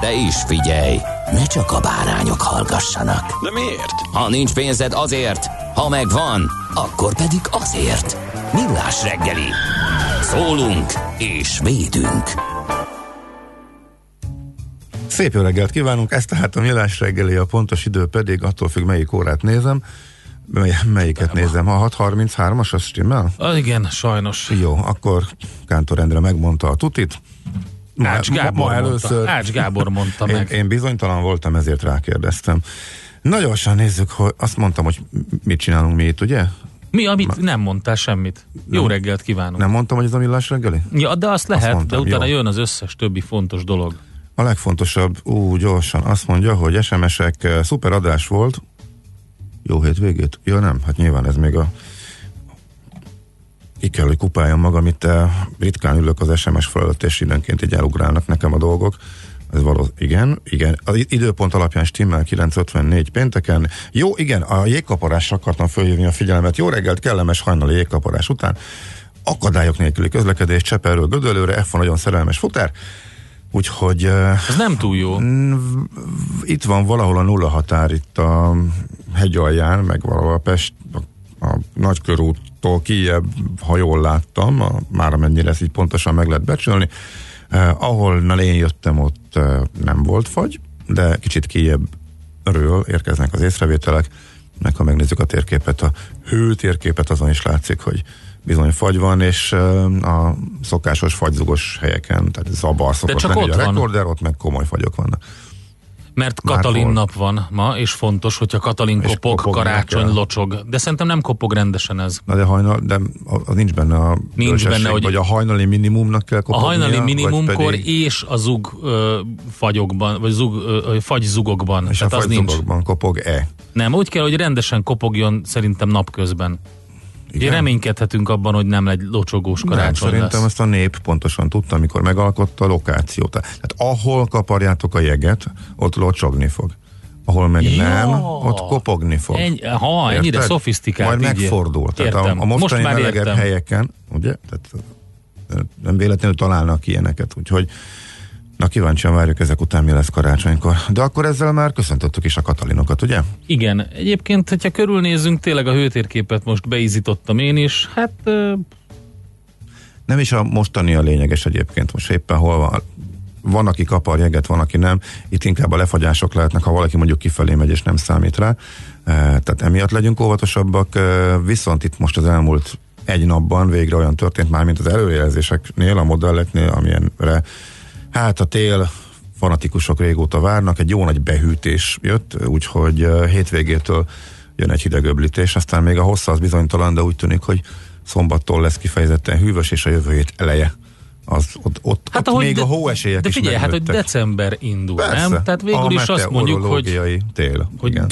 De is figyelj, ne csak a bárányok hallgassanak. De miért? Ha nincs pénzed azért, ha megvan, akkor pedig azért. Millás reggeli. Szólunk és védünk. Szép jó reggelt kívánunk, ez tehát a Millás reggeli, a pontos idő pedig attól függ, melyik órát nézem. Mely, melyiket nézem? A 6.33-as, az stimmel? Ah, igen, sajnos. Jó, akkor Kántor Endre megmondta a tutit. Ma, Ács ma, Gábor, ma mondta. először Ács Gábor mondta én, meg. én bizonytalan voltam, ezért rákérdeztem. Na gyorsan nézzük, hogy azt mondtam, hogy mit csinálunk mi itt, ugye? Mi, amit nem mondtál semmit. Jó Nem. reggelt kívánunk. Nem mondtam, hogy ez a millás reggeli? Ja, de azt lehet, mondtam, de utána jó. jön az összes többi fontos dolog. A legfontosabb, ú, gyorsan, azt mondja, hogy SMS-ek eh, szuper adás volt. Jó hétvégét? Ja nem, hát nyilván ez még a ki kell, hogy kupáljam magam, itt eh, ritkán ülök az SMS felett, és időnként így elugrálnak nekem a dolgok. Ez való, igen, igen. Az időpont alapján stimmel 9.54 pénteken. Jó, igen, a jégkaparásra akartam fölhívni a figyelmet. Jó reggelt, kellemes hajnali jégkaparás után. Akadályok nélküli közlekedés Cseperről Gödöllőre, F nagyon szerelmes futár. Úgyhogy eh, Ez nem túl jó. itt van valahol a nulla határ itt a hegy alján, meg valahol a Pest, a, a Nagykörúttól kijebb, ha jól láttam, a, már amennyire ezt így pontosan meg lehet becsülni. Eh, ahol én jöttem, ott eh, nem volt fagy, de kicsit kijebbről érkeznek az észrevételek, meg ha megnézzük a térképet, a hőtérképet, azon is látszik, hogy bizony fagy van, és eh, a szokásos fagyzugos helyeken, tehát zabar szokott csak lenni, ott a rekorder, ott meg komoly fagyok vannak. Mert Katalin nap van ma, és fontos, hogyha Katalin És kopog, kopognia karácsony kell. locsog. De szerintem nem kopog rendesen ez. Na de hajnal, de az nincs benne a Nincs benne, hogy- vagy a hajnali minimumnak kell A kopognia, hajnali vagy minimumkor pedig, és a zug ö, fagyokban, vagy zug, ö, ö, fagyzugokban. és a Tehát az nincs. kopog-e. Nem, úgy kell, hogy rendesen kopogjon szerintem napközben. Igen? Reménykedhetünk abban, hogy nem egy locsogós Nem, karácsony szerintem lesz. ezt a nép pontosan tudta, amikor megalkotta a lokációt. Tehát ahol kaparjátok a jeget, ott locsogni fog. Ahol meg Ja. nem, ott kopogni fog. Ennyi, ha, ennyire Érted? szofisztikált. Majd megfordul. Tehát a, értem. a mostani Most melegebb értem. helyeken, ugye? Tehát nem véletlenül találnak ilyeneket, úgyhogy na kíváncsian várjuk ezek után, mi lesz karácsonykor. De akkor ezzel már köszöntöttük is a Katalinokat, ugye? Igen, egyébként, hogyha körülnézünk, tényleg a hőtérképet most beizítottam én is. Hát ö, Nem is a mostani a lényeges egyébként, most éppen hol van. Van, aki kapar jeget, van, aki nem. Itt inkább a lefagyások lehetnek, ha valaki mondjuk kifelé megy és nem számít rá. Tehát emiatt legyünk óvatosabbak. Viszont itt most az elmúlt egy napban végre olyan történt már, mint az előjelzéseknél, a modelleknél, amilyenre hát a tél fanatikusok régóta várnak, egy jó nagy behűtés jött, úgyhogy hétvégétől jön egy hideg öblítés, aztán még a hossza az bizonytalan, de úgy tűnik, hogy szombattól lesz kifejezetten hűvös, és a jövő hét eleje az ott, ott, hát, ott ahogy még de- a hóesélyek De is figyelj, hát hogy megnőttek. december indul, Persze, nem? Tehát végül is azt mondjuk, hogy, tél. hogy igen.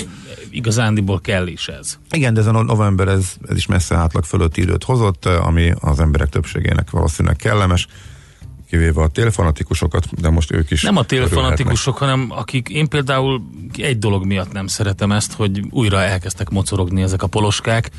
igazándiból kell is ez. igen, de ez a no- november, ez, ez is messze átlag fölötti időt hozott, ami az emberek többségének valószínűleg kellemes, kivéve a télfanatikusokat, de most ők is Nem a télfanatikusok, hanem akik, én például egy dolog miatt nem szeretem ezt, hogy újra elkezdtek mocorogni ezek a poloskák,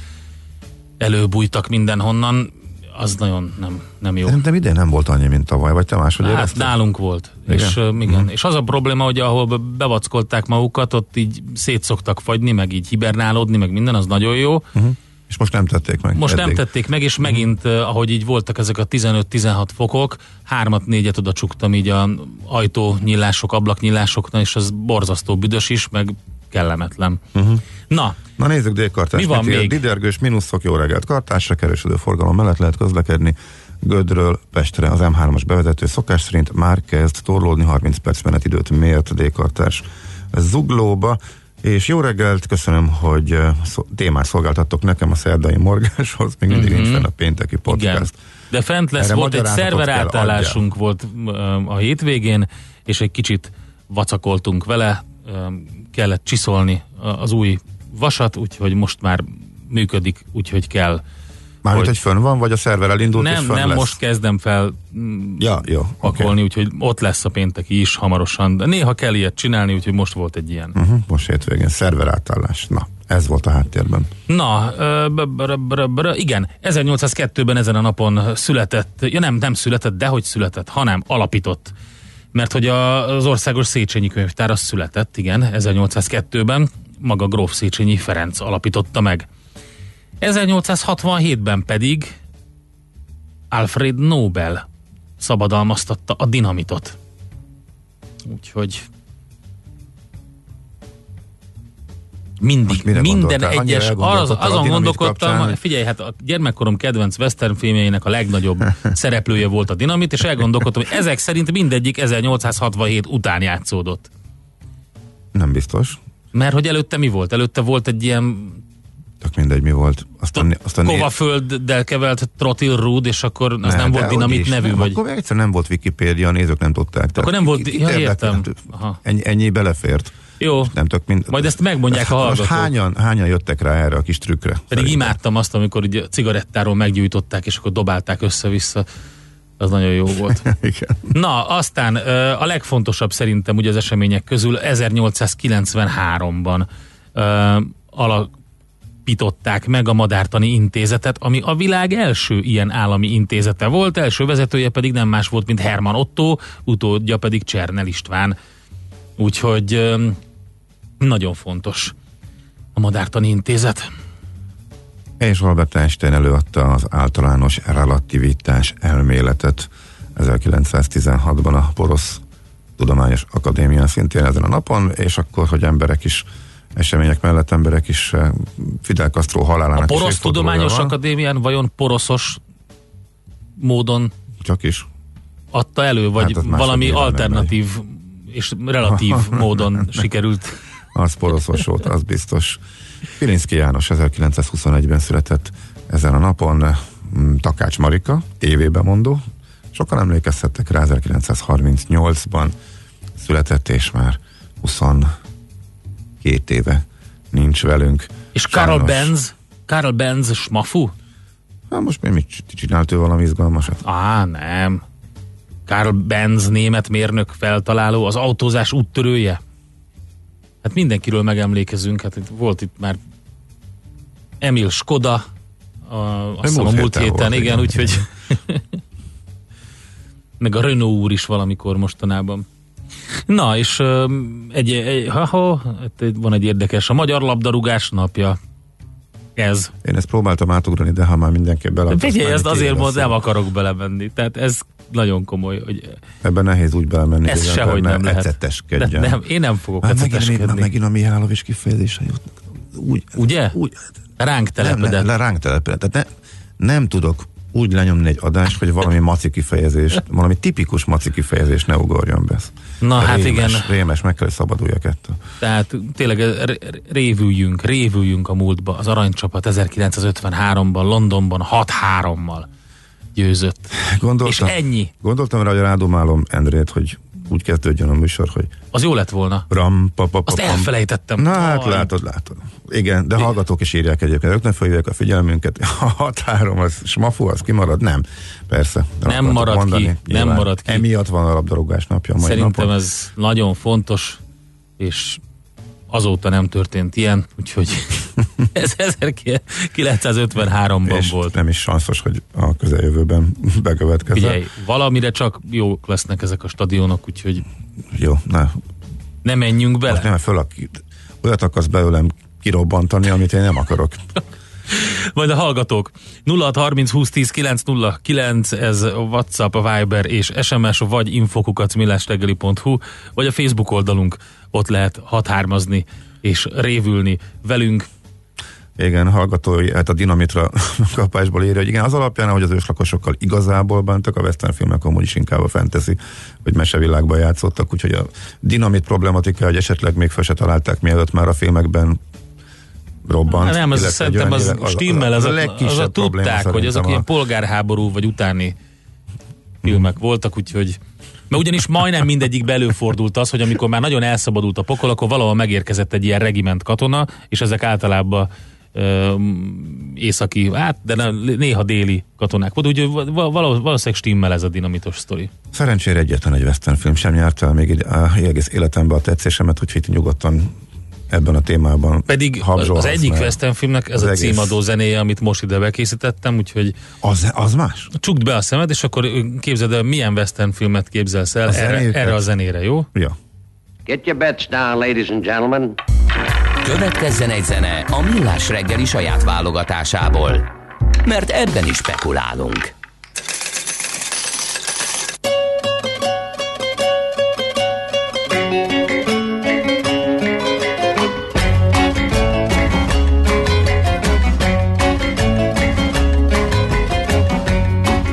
előbújtak mindenhonnan, az nagyon nem, nem jó. Szerintem idén nem volt annyi, mint tavaly, vagy te máshogy Hát érezted? nálunk volt. Igen? És, uh, igen. és az a probléma, hogy ahol be- bevackolták magukat, ott így szétszoktak fagyni, meg így hibernálódni, meg minden, az nagyon jó. Mhm. És most nem tették meg. Most nem eddig. tették meg, és megint, eh, ahogy így voltak ezek a 15-16 fokok, hármat, négyet oda csuktam így a ajtónyílások, ablaknyílásoknál, és az borzasztó büdös is, meg kellemetlen. Uh-huh. Na, Na nézzük délkartás. Mi van Mit még? Didergős mínuszok, jó reggelt. Kartásra keresődő forgalom mellett lehet közlekedni. Gödről Pestre az M3-as bevezető szokás szerint már kezd torlódni 30 perc menetidőt mért dékartás zuglóba. És jó reggelt, köszönöm, hogy témát szolgáltattok nekem a szerdai morgáshoz, még mindig Mhm. nincs fenn a pénteki podcast. igen. De fent lesz, Erre volt egy szerver átállásunk volt a hétvégén, és egy kicsit vacakoltunk vele, kellett csiszolni az új vasat, úgyhogy most már működik, úgyhogy kell. Mármint, Hogy- hogy fönn van, vagy a szerver elindult és Nem, fönn nem lesz? most kezdem fel mm, Ja, jó. pakolni, úgyhogy ott lesz a pénteki is hamarosan. De néha kell ilyet csinálni, úgyhogy most volt egy ilyen. Uh-huh, most hétvégén szerver átállás. Na, ez volt a háttérben. Na, igen, 1802-ben ezen a napon született, ja nem, nem született, de hogy született, hanem alapított. Mert hogy az Országos Széchenyi Könyvtár az született, igen, 1802-ben, maga Gróf Széchenyi Ferenc alapította meg. 1867-ben pedig Alfred Nobel szabadalmaztatta a dinamitot. Úgyhogy mindig, minden egyes, az, azon gondolkodtam, kapcsán, hogy- figyelj, hát a gyermekkorom kedvenc western filmjeinek a legnagyobb szereplője volt a dinamit, és elgondolkodtam, hogy ezek szerint mindegyik 1867 után játszódott. Nem biztos. Mert hogy előtte mi volt? Előtte volt egy ilyen Tök mindegy, mi volt. Aztán, aztán kovafölddel kevelt Trotil Rúd, és akkor az nem de volt dinamit úgyis, nevű, nem, vagy... Akkor egyszer nem volt Wikipédia, a nézők nem tudták. Akkor nem volt- ki- ja, értem. Ennyi, ennyi belefért. Jó, Nem tök mind... majd ezt megmondják a Most hallgatók. hányan, hányan jöttek rá erre a kis trükkre? Pedig Szerintem. imádtam azt, amikor ugye cigarettáról meggyújtották, és akkor dobálták össze-vissza. Az nagyon jó volt. Igen. Na, aztán a legfontosabb szerintem ugye az események közül 1893-ban ö, alapították meg a Madártani Intézetet, ami a világ első ilyen állami intézete volt, első vezetője pedig nem más volt, mint Herman Otto, utódja pedig Csernel István. Úgyhogy nagyon fontos a Madártani Intézet. És Albert Einstein előadta az általános relativitás elméletet 1916-ban a Porosz Tudományos Akadémián szintén ezen a napon, és akkor, hogy emberek is események mellett emberek is eh, Fidel Castro A halálának is Porosz Tudományos. Akadémián vajon poroszos módon Csak is. adta elő, vagy Hát valami alternatív és relatív módon sikerült. Az poroszos volt, az biztos. Pilinszki János 1921-ben született ezen a napon, mm, Takács Marika, tévében mondó. Sokan emlékezhettek rá, 1938-ban született, és már 22 éve nincs velünk. És Sajnos. Benz, Karl Benz smafu? Hát most mi mit csinált ő valami izgalmasat? Á, nem. Karl Benz német mérnök feltaláló, az autózás úttörője. Hát mindenkiről megemlékezünk, hát itt volt itt már Emil Skoda, a, azt hiszem a múlt héten héten, volt, igen, igen. úgyhogy meg a Renault úr is valamikor mostanában. Na, és egy, egy ha, ha, van egy érdekes, a Magyar Labdarúgás napja. Ez. Én ezt próbáltam átugrani, de ha már mindenki bele... Figyelj, ezt azért most nem akarok belemenni. Tehát ez nagyon komoly, hogy Ebben nehéz úgy belemenni, ez sehogy nem ne lehet. eceteskedjen. Nem, én nem fogok Hát megint, eceteskedni. megint a Mihálovics kifejezése jutnak. Úgy, Ugye? Úgy, Ránk nem, telepedett. nem, le, ránk telepedett. Tehát ne, nem tudok úgy lenyomni egy adást, hogy valami maci kifejezés, valami tipikus maci kifejezés ne ugorjon be. Na hát igen, Rémes, meg kell, hogy szabaduljak ettől. tehát tényleg r- révüljünk, révüljünk a múltba. Az aranycsapat 1953-ban Londonban 6-3-mal győzött. Gondoltam, És ennyi. Gondoltam rá, hogy rádomálom Endrét, hogy úgy kezdődjön a műsor, hogy Az jó lett volna. ram, pa, pa, pa, Azt pam. elfelejtettem. Na hát Aj. látod, látod. Igen, de hallgatók is írják egyébként. Ők ne fölhívják a figyelmünket. A határom, az smafu, az kimarad? Nem. Persze. Nem marad ki, nem marad ki. Emiatt van a labdarúgás napja mai Szerintem napon. ez nagyon fontos, és azóta nem történt ilyen, úgyhogy ez 1953-ban és volt. nem is sanszos, hogy a közeljövőben bekövetkezzen. Figyelj, valamire csak jók lesznek ezek a stadionok, úgyhogy Jó, na, ne menjünk bele. most nem föl, olyat akarsz belőlem kirobbantani, amit én nem akarok. Majd a hallgatók. 0630 20 10 909, ez WhatsApp, Viber és SMS, vagy infokukat millástegeli.hu, vagy a Facebook oldalunk, ott lehet hathármazni és révülni velünk. Igen, hallgatói, hát a dinamitra kapásból írja, hogy igen, az alapján, hogy az őslakosokkal igazából bántak, a western filmek amúgy is inkább a fantasy, vagy mesevilágban játszottak, úgyhogy a dinamit problematika, hogy esetleg még fel se találták, mielőtt már a filmekben robbant. Nem, ez szerintem az, olyannyira- stimmel, az, a a, az a legkisebb probléma tudták, hogy azok szerintem ilyen a- polgárháború vagy utáni filmek voltak, úgyhogy mert ugyanis majdnem mindegyik belőfordult az, hogy amikor már nagyon elszabadult a pokol, akkor valahol megérkezett egy ilyen regiment katona, és ezek általában északi, hát, de néha déli katonák volt, úgyhogy val- val- valószínűleg stimmel ez a dinamitos sztori. Szerencsére egyetlen egy western film sem nyert el még így a egész életemben a tetszésemet, úgyhogy itt nyugodtan ebben a témában Pedig az, az egyik western filmnek ez az a egész- címadó zenéje, amit most ide bekészítettem, úgyhogy Az, az más? csukd be a szemed, és akkor képzeld el, milyen western filmet képzelsz el A erre, erre a zenére, jó? Ja. Get your bets down, ladies and gentlemen. Következzen egy zene a Millás reggeli saját válogatásából. Mert ebben is spekulálunk.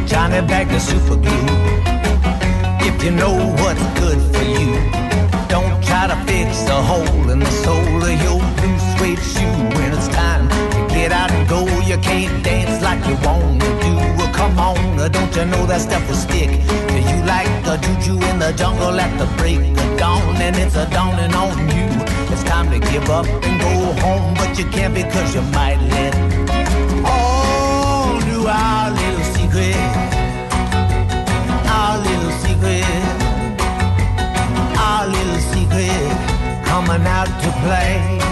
Johnny Bag the. If you know what's good for you, don't try to fix a hole in the sole you can't dance like you want to do. Well, come on, uh, don't you know that stuff will stick? Do you like the juju in the jungle at the break of dawn? And it's a dawning on you. It's time to give up and go home, but you can't because you might let all do our little secret our little secret, our little secret coming out to play.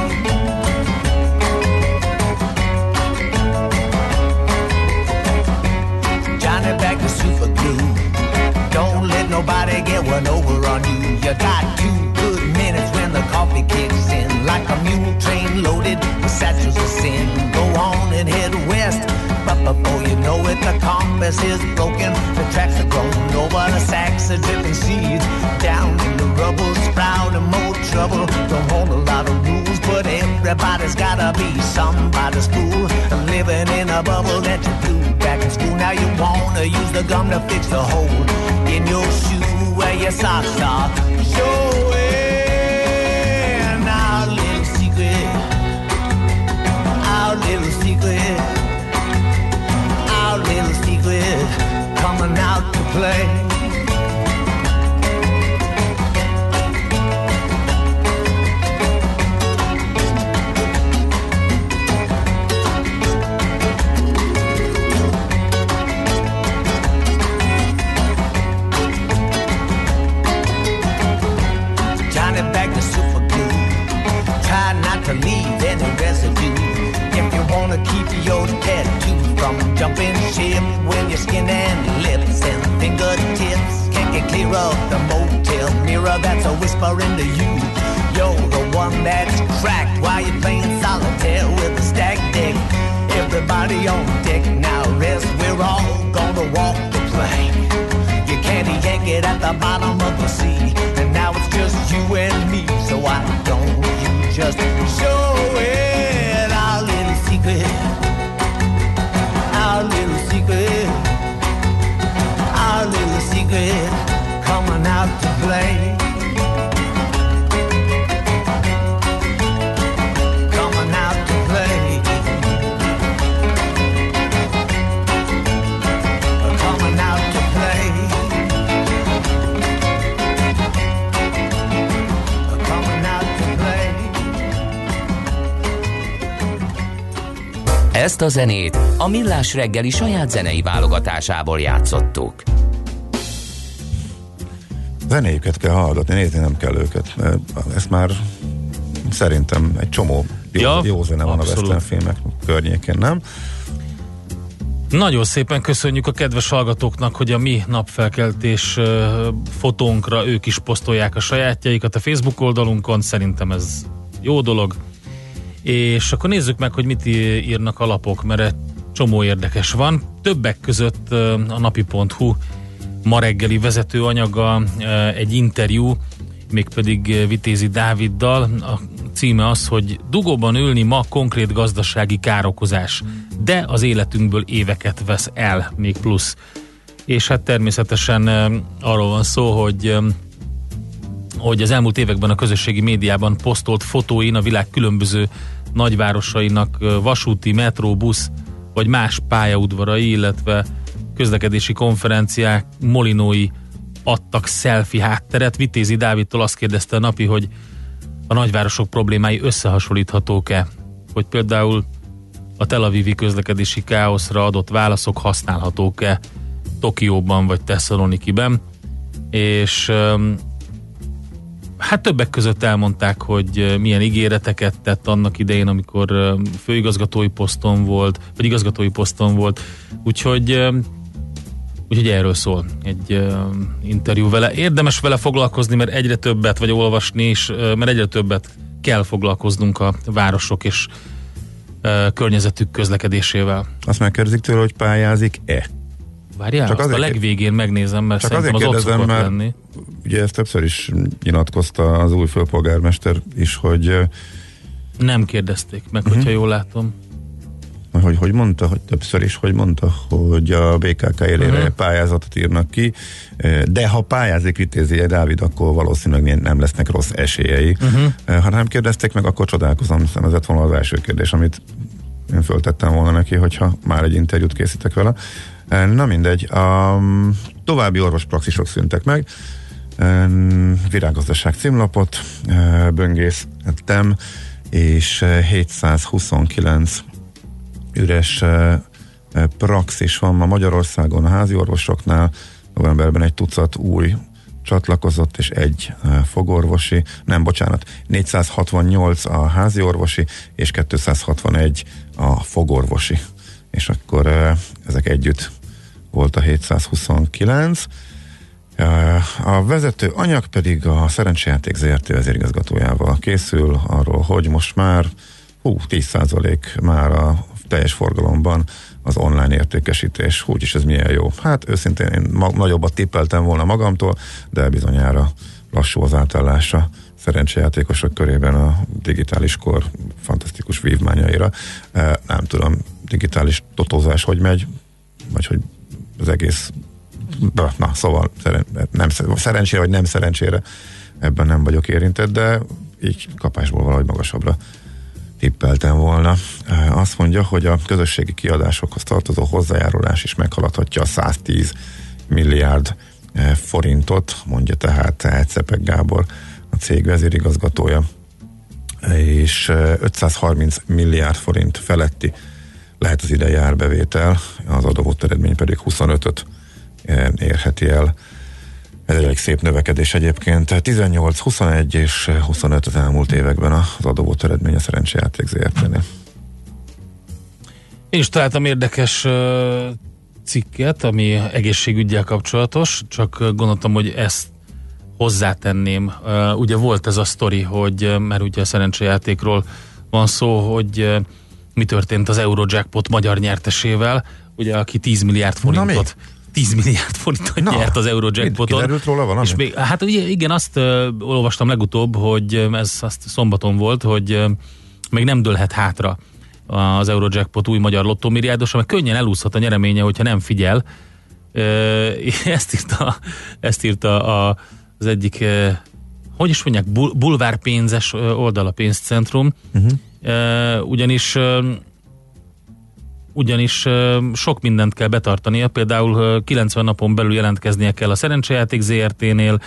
Don't let nobody get one over on you. You got two good minutes when the coffee kicks in. Like a mule train loaded with satchels of sin. Go on and head west. Before you know it, the compass is broken. The tracks are grown over, the sacks are dripping seeds. Down in the rubble, sprouting more trouble. Don't want a lot of rules, but everybody's gotta be somebody's fool. Living in a bubble that you flew back in school. Now you wanna use the gum to fix the hole in your shoe where your socks are. Showing A zenét a Millás reggeli saját zenei válogatásából játszottuk. Zenéjüket kell hallgatni, nézni nem kell őket. Ezt már szerintem egy csomó jó, Ja, jó zene van abszolút. a western filmek környékén, nem? Nagyon szépen köszönjük a kedves hallgatóknak, hogy a mi napfelkeltés fotónkra ők is posztolják a sajátjaikat a Facebook oldalunkon, szerintem ez jó dolog. És akkor nézzük meg, hogy mit írnak a lapok, mert egy csomó érdekes van. Többek között a napi.hu ma reggeli vezetőanyaga egy interjú, mégpedig Vitézi Dáviddal. A címe az, hogy dugóban ülni ma konkrét gazdasági károkozás, de az életünkből éveket vesz el, még plusz. És hát természetesen arról van szó, hogy hogy az elmúlt években a közösségi médiában posztolt fotóin a világ különböző nagyvárosainak vasúti, metró, busz vagy más pályaudvarai, illetve közlekedési konferenciák, molinói adtak selfie hátteret. Vitézi Dávidtól azt kérdezte a napi, hogy a nagyvárosok problémái összehasonlíthatók-e? Hogy például a Tel Avivi közlekedési káoszra adott válaszok használhatók-e Tokióban vagy Tesszalonikiben? És Hát többek között elmondták, hogy milyen ígéreteket tett annak idején, amikor főigazgatói poszton volt, vagy igazgatói poszton volt. Úgyhogy, úgyhogy erről szól egy interjú vele. Érdemes vele foglalkozni, mert egyre többet, vagy olvasni is, mert egyre többet kell foglalkoznunk a városok és környezetük közlekedésével. Azt megkérdezik tőle, hogy pályázik-e. Várjál, Csak azt a azért- legvégén megnézem, mert Csak az azért ott kérdezem, mert- lenni. Ugye ezt többször is nyilatkozta az új főpolgármester is, hogy Nem kérdezték meg, Mhm. hogyha jól látom. hogy, hogy mondta, hogy többször is, hogy mondta, hogy a BKK élére Mhm. uh-huh. pályázatot írnak ki, de ha pályázik Vitézi Dávid, akkor valószínűleg nem lesznek rossz esélyei. Mhm. Uh-huh. Ha nem kérdezték meg, akkor csodálkozom, hiszen ez lett volna az első kérdés, amit én föltettem volna neki, hogyha már egy interjút készítek vele. Na mindegy, a további orvospraxisok szűntek meg, Virággazdaság címlapot böngésztem, és eh, 729 üres praxis van ma Magyarországon a házi orvosoknál, novemberben egy tucat új csatlakozott, és egy fogorvosi, nem, bocsánat, 468 a házi orvosi, és 261 a fogorvosi. És akkor ezek együtt volt a 729. Eh, A vezető anyag pedig a Szerencsejáték ZRT vezérigazgatójával készül arról, hogy most már hú, 10% már a teljes forgalomban az online értékesítés. Úgyis ez milyen jó. Hát őszintén én ma- nagyobbat tippeltem volna magamtól, de bizonyára lassú az átállása szerencsejátékosok körében a digitális kor fantasztikus vívmányaira. Eh, Nem tudom, digitális totózás hogy megy, vagy hogy az egész Na, szóval szeren, nem, szerencsére vagy nem szerencsére ebben nem vagyok érintett, de így kapásból valahogy magasabbra tippeltem volna. Azt mondja, hogy a közösségi kiadásokhoz tartozó hozzájárulás is meghaladhatja a 110 milliárd forintot, mondja tehát Ecepek Gábor, a cég vezérigazgatója, és e, 530 milliárd forint feletti lehet az idei árbevétel, az adóvott eredmény pedig 25-öt e, érheti el. Ez egy szép növekedés egyébként. 18, 21 és 25 az elmúlt években az adóvott eredmény a szerencsejáték ZRT-nél. Én is találtam érdekes cikket, ami egészségügyel kapcsolatos, csak gondoltam, hogy ezt hozzátenném. Ugye volt ez a sztori, hogy, mert ugye a szerencsejátékról van szó, hogy mi történt az Eurojackpot magyar nyertesével, ugye aki 10 milliárd forintot 10 milliárd forintot Na, nyert az Eurojackpoton. kiderült róla valami? És még, hát ugye, igen, azt ö, olvastam legutóbb, hogy ez azt szombaton volt, hogy ö, még nem dőlhet hátra az Eurojackpot új magyar lottómilliárdos, mert könnyen elúszhat a nyereménye, hogyha nem figyel. Ö, ezt írta, ezt írta a, az egyik, ö, hogy is mondják, bul, bulvárpénzes a pénzcentrum, uh-huh. Ugyanis ugyanis sok mindent kell betartania, például ö, 90 napon belül jelentkeznie kell a szerencsejáték ZRT-nél,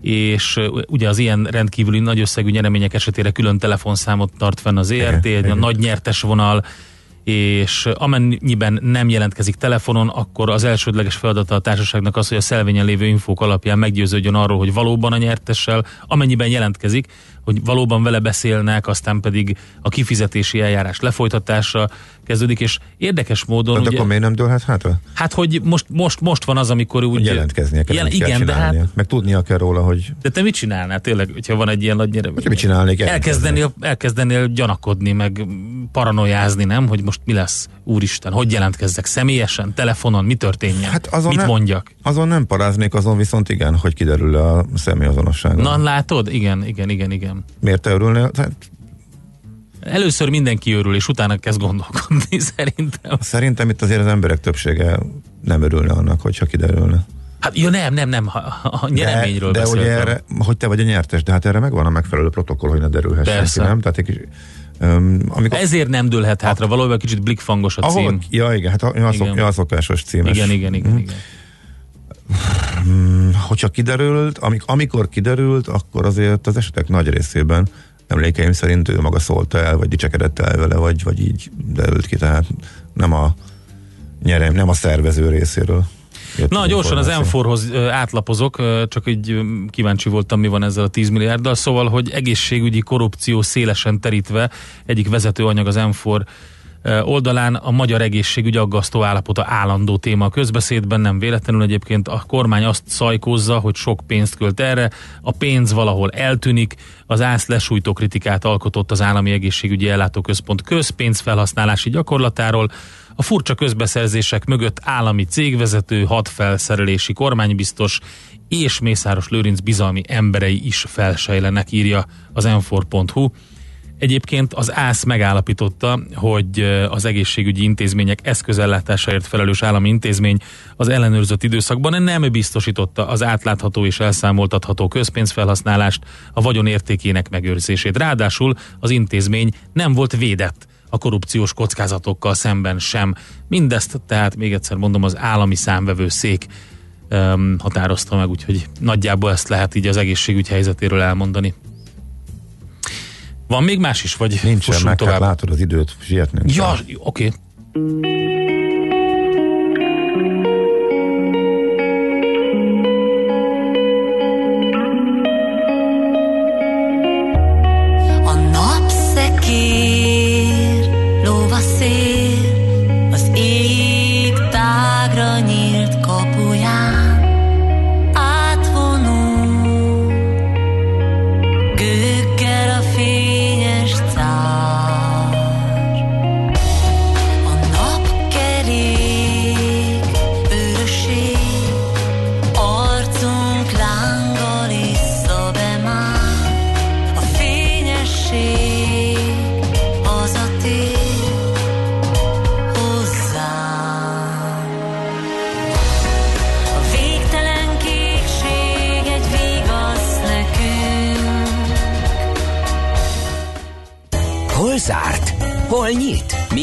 és ugye az ilyen rendkívüli nagy összegű nyeremények esetére külön telefonszámot tart fenn az ERT, egy igen. nagy nyertes vonal, és amennyiben nem jelentkezik telefonon, akkor az elsődleges feladata a társaságnak az, hogy a szelvényen lévő infók alapján meggyőződjön arról, hogy valóban a nyertessel, amennyiben jelentkezik, hogy valóban vele beszélnek, aztán pedig a kifizetési eljárás lefolytatása kezdődik, és érdekes módon... Tehát ugye, akkor miért nem dőlhet hátra? hát, hogy most, most, most van az, amikor úgy... Jelentkeznie kell, Jel, amit kell igen, de hát. Meg tudnia kell róla, hogy de te mit csinálnál tényleg, hogyha van egy ilyen nagy nyere... Hogy mit csinálnék? Elkezdenél, elkezdenél gyanakodni, meg paranoiázni, nem? Hogy most mi lesz, úristen, hogy jelentkezzek személyesen, telefonon, mi történjen, Hát azon mit nem- mondjak. Azon nem paráznék, azon viszont igen, hogy kiderül a személyazonosság. Na látod? Igen, igen, igen, igen. Miért te örülnél? Hát, Először mindenki örül, és utána kezd gondolkodni, szerintem. szerintem itt azért az emberek többsége nem örülne annak, hogyha kiderülne. Hát, ja nem, nem, nem, ha, ha nyereményről de, de beszéltem. erre, hogy te vagy a nyertes, de hát erre megvan a megfelelő protokoll, hogy ne derülhessen Persze. ki, nem? Tehát egy kis, um, amikor, Ezért nem dőlhet hátra, valójában kicsit blikfangos a ahol, cím. ja igen, hát a, szok, Igen. ja, a szokásos címes. Igen, igen, igen, igen. Hogyha kiderült, amik, amikor kiderült, akkor azért az esetek nagy részében emlékeim szerint ő maga szólta el, vagy dicsekedett el vele, vagy, vagy így derült ki, tehát nem a nyerem, nem a szervező részéről. jött Na, gyorsan az információ. M4-hoz ö, átlapozok, csak így kíváncsi voltam, mi van ezzel a 10 milliárddal. Szóval, hogy egészségügyi korrupció szélesen terítve egyik vezető anyag az M4 ö, oldalán a magyar egészségügy aggasztó állapota állandó téma a közbeszédben, nem véletlenül egyébként a kormány azt szajkózza, hogy sok pénzt költ erre, a pénz valahol eltűnik, az ász lesújtó kritikát alkotott az Állami Egészségügyi Ellátóközpont közpénzfelhasználási gyakorlatáról, a furcsa közbeszerzések mögött állami cégvezető, hadfelszerelési kormánybiztos és Mészáros Lőrinc bizalmi emberei is felsejlenek, írja az m Egyébként az ÁSZ megállapította, hogy az egészségügyi intézmények eszközellátásáért felelős állami intézmény az ellenőrzött időszakban nem biztosította az átlátható és elszámoltatható közpénzfelhasználást, a vagyon értékének megőrzését. Ráadásul az intézmény nem volt védett a korrupciós kockázatokkal szemben sem. Mindezt tehát még egyszer mondom az állami számvevőszék um, határozta meg, úgyhogy nagyjából ezt lehet így az egészségügy helyzetéről elmondani. Van még más is, vagy fussunk meg, tovább? hát látod az időt, sietnünk Ja, oké. A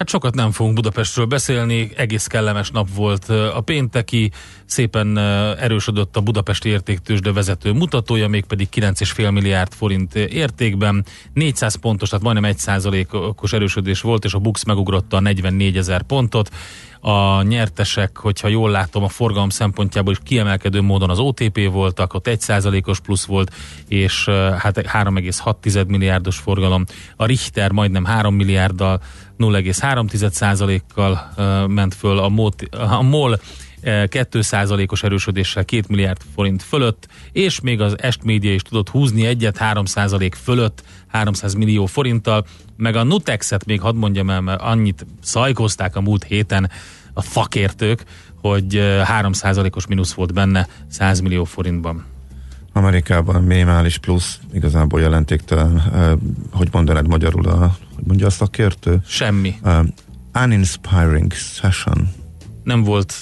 Hát sokat nem fogunk Budapestről beszélni, egész kellemes nap volt a pénteki, szépen erősödött a budapesti értéktősde vezető mutatója, mégpedig 9,5 milliárd forint értékben, 400 pontos, tehát majdnem 1 százalékos erősödés volt, és a Bux megugrotta a 44 ezer pontot. A nyertesek, hogyha jól látom, a forgalom szempontjából is kiemelkedő módon az OTP voltak, ott 1 százalékos plusz volt, és hát 3,6 milliárdos forgalom. A Richter majdnem 3 milliárddal, 0,3%-kal uh, ment föl, a, MOT, a MOL uh, 2%-os erősödéssel 2 milliárd forint fölött, és még az Est Média is tudott húzni egyet 3% fölött, 300 millió forinttal, meg a Nutexet még hadd mondjam el, mert annyit szajkozták a múlt héten a fakértők, hogy uh, 3%-os mínusz volt benne 100 millió forintban. Amerikában minimális plusz, igazából jelentéktelen, hogy mondanád magyarul, a, hogy mondja a szakértő? Semmi. Uh, uninspiring session. Nem volt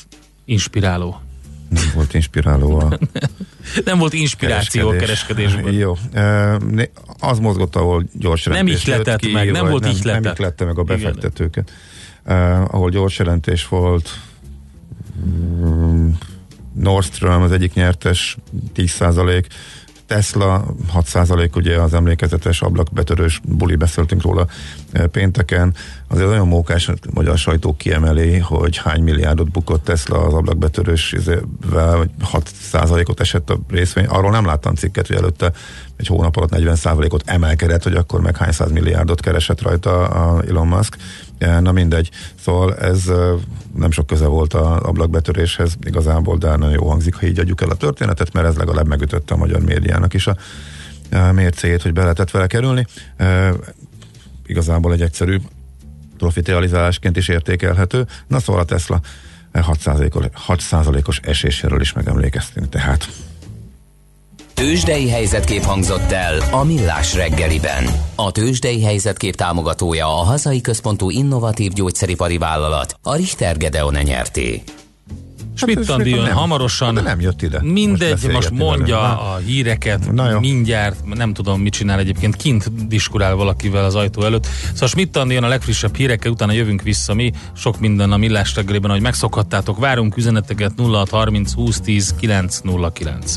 inspiráló. Nem volt inspiráló a Nem volt inspiráció a kereskedésben. Jó. Az mozgott, ahol gyors Nem ihletett jött meg, nem volt nem, ihletett. Nem ihlette meg a Igen. befektetőket. Uh, ahol gyors jelentés volt, mm, Nordstrom az egyik nyertes, 10 százalék, Tesla 6% ugye az emlékezetes ablakbetörős buli, beszéltünk róla e, pénteken. Azért olyan mókás, hogy a sajtó kiemeli, hogy hány milliárdot bukott Tesla az ablakbetörős izével, hogy 6%-ot esett a részvény. Arról nem láttam cikket, hogy előtte egy hónap alatt 40%-ot emelkedett, hogy akkor meg hány milliárdot keresett rajta a Elon Musk. E, Na mindegy. Szóval ez e, nem sok köze volt az ablakbetöréshez igazából, de nagyon jó hangzik, ha így adjuk el a történetet, mert ez legalább megütötte a magyar médiának is a e, mércéjét, hogy be lehetett vele kerülni. E, Igazából egy egyszerű profit realizálásként is értékelhető. Na szóval a Tesla 6%-os, 6%-os eséséről is megemlékeztünk, tehát Tőzsdei helyzetkép hangzott el a Millás reggeliben. A Tőzsdei helyzetkép támogatója a hazai központú innovatív gyógyszeripari vállalat, a Richter Gedeon nyerté. Schmidt Andi jön nem, hamarosan. de nem jött ide. Mindegy, most, beszélgetni mondja velem. a híreket, Na jó. mindjárt, nem tudom, mit csinál egyébként, kint diskurál valakivel az ajtó előtt. Szóval Andi jön a legfrissebb hírekkel, utána jövünk vissza mi, sok minden a millás reggelében, ahogy megszokhattátok. Várunk üzeneteket 0630 20 10 909.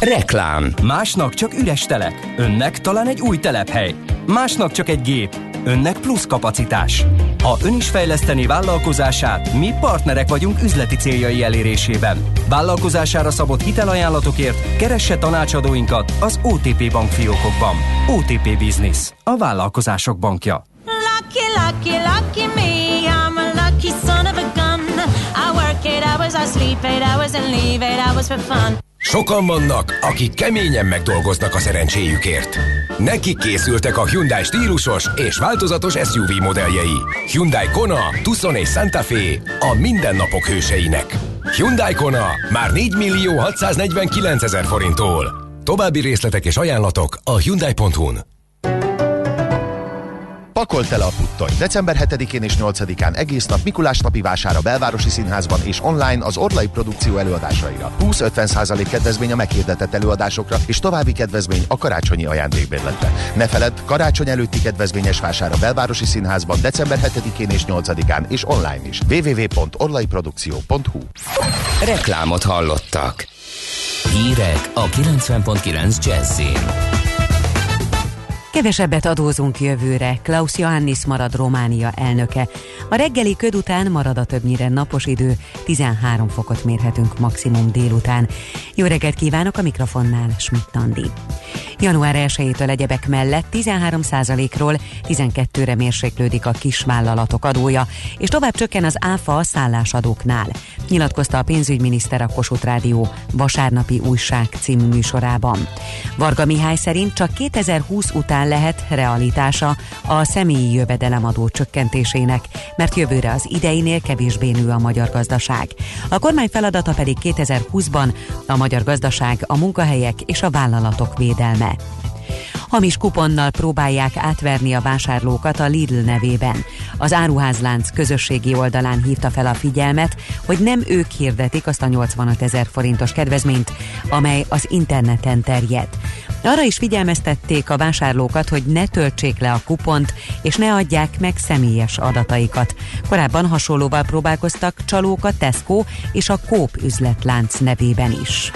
Reklám Másnak csak üres telek, önnek talán egy új telephely. Másnak csak egy gép, önnek plusz kapacitás. Ha ön is fejleszteni vállalkozását, mi partnerek vagyunk üzleti céljai elérésében. Vállalkozására szabott hitelajánlatokért keresse tanácsadóinkat az OTP bank fiókokban. OTP Business, a vállalkozások bankja. Lucky, lucky, lucky me. I'm a lucky son of a gun. I work eight hours, I sleep eight hours, and leave eight hours for fun. Sokan vannak, akik keményen megdolgoznak a szerencséjükért. Nekik készültek a Hyundai stílusos és változatos SUV modelljei. Hyundai Kona, Tucson és Santa Fe a mindennapok hőseinek. Hyundai Kona már 4 millió 649 ezer forinttól. További részletek és ajánlatok a Hyundai.hu-n. Pakolt tele a puttony. December 7-én és 8-án egész nap Mikulás napi vásár a Belvárosi Színházban és online az Orlai produkció előadásaira. 20-50% kedvezmény a meghirdetett előadásokra és további kedvezmény a karácsonyi ajándékbérletre. Ne feledd, karácsony előtti kedvezményes vásár a Belvárosi Színházban december 7-én és 8-án és online is. www.orlaiprodukció.hu Reklámot hallottak. Hírek a 90.9 Jazzin. Kevesebbet adózunk jövőre, Klaus Johannis marad Románia elnöke. A reggeli köd után marad a többnyire napos idő, 13 fokot mérhetünk maximum délután. Jó reggelt kívánok a mikrofonnál, Schmidt Andi. Január 1-től egyebek mellett 13%-ról 12-re mérséklődik a kisvállalatok adója, és tovább csökken az áfa a szállásadóknál. Nyilatkozta a pénzügyminiszter a Kossuth Rádió vasárnapi újság című műsorában. Varga Mihály szerint csak 2020 után lehet realitása a személyi jövedelemadó csökkentésének, mert jövőre az ideinél kevésbé nő a magyar gazdaság. A kormány feladata pedig 2020-ban a magyar gazdaság, a munkahelyek és a vállalatok védelme. Hamis kuponnal próbálják átverni a vásárlókat a Lidl nevében. Az áruházlánc közösségi oldalán hívta fel a figyelmet, hogy nem ők hirdetik azt a 85 ezer forintos kedvezményt, amely az interneten terjed. Arra is figyelmeztették a vásárlókat, hogy ne töltsék le a kupont, és ne adják meg személyes adataikat. Korábban hasonlóval próbálkoztak csalók a Tesco és a Coop üzletlánc nevében is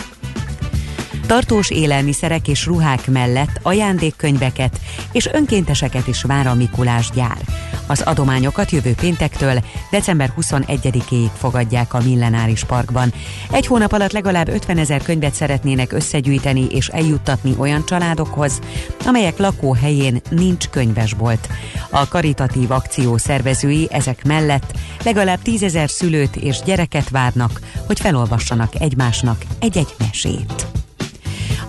tartós élelmiszerek és ruhák mellett ajándékkönyveket és önkénteseket is vár a Mikulás gyár. Az adományokat jövő péntektől december 21-ig fogadják a Millenáris Parkban. Egy hónap alatt legalább 50 ezer könyvet szeretnének összegyűjteni és eljuttatni olyan családokhoz, amelyek lakóhelyén nincs könyvesbolt. A karitatív akció szervezői ezek mellett legalább 10 ezer szülőt és gyereket várnak, hogy felolvassanak egymásnak egy-egy mesét.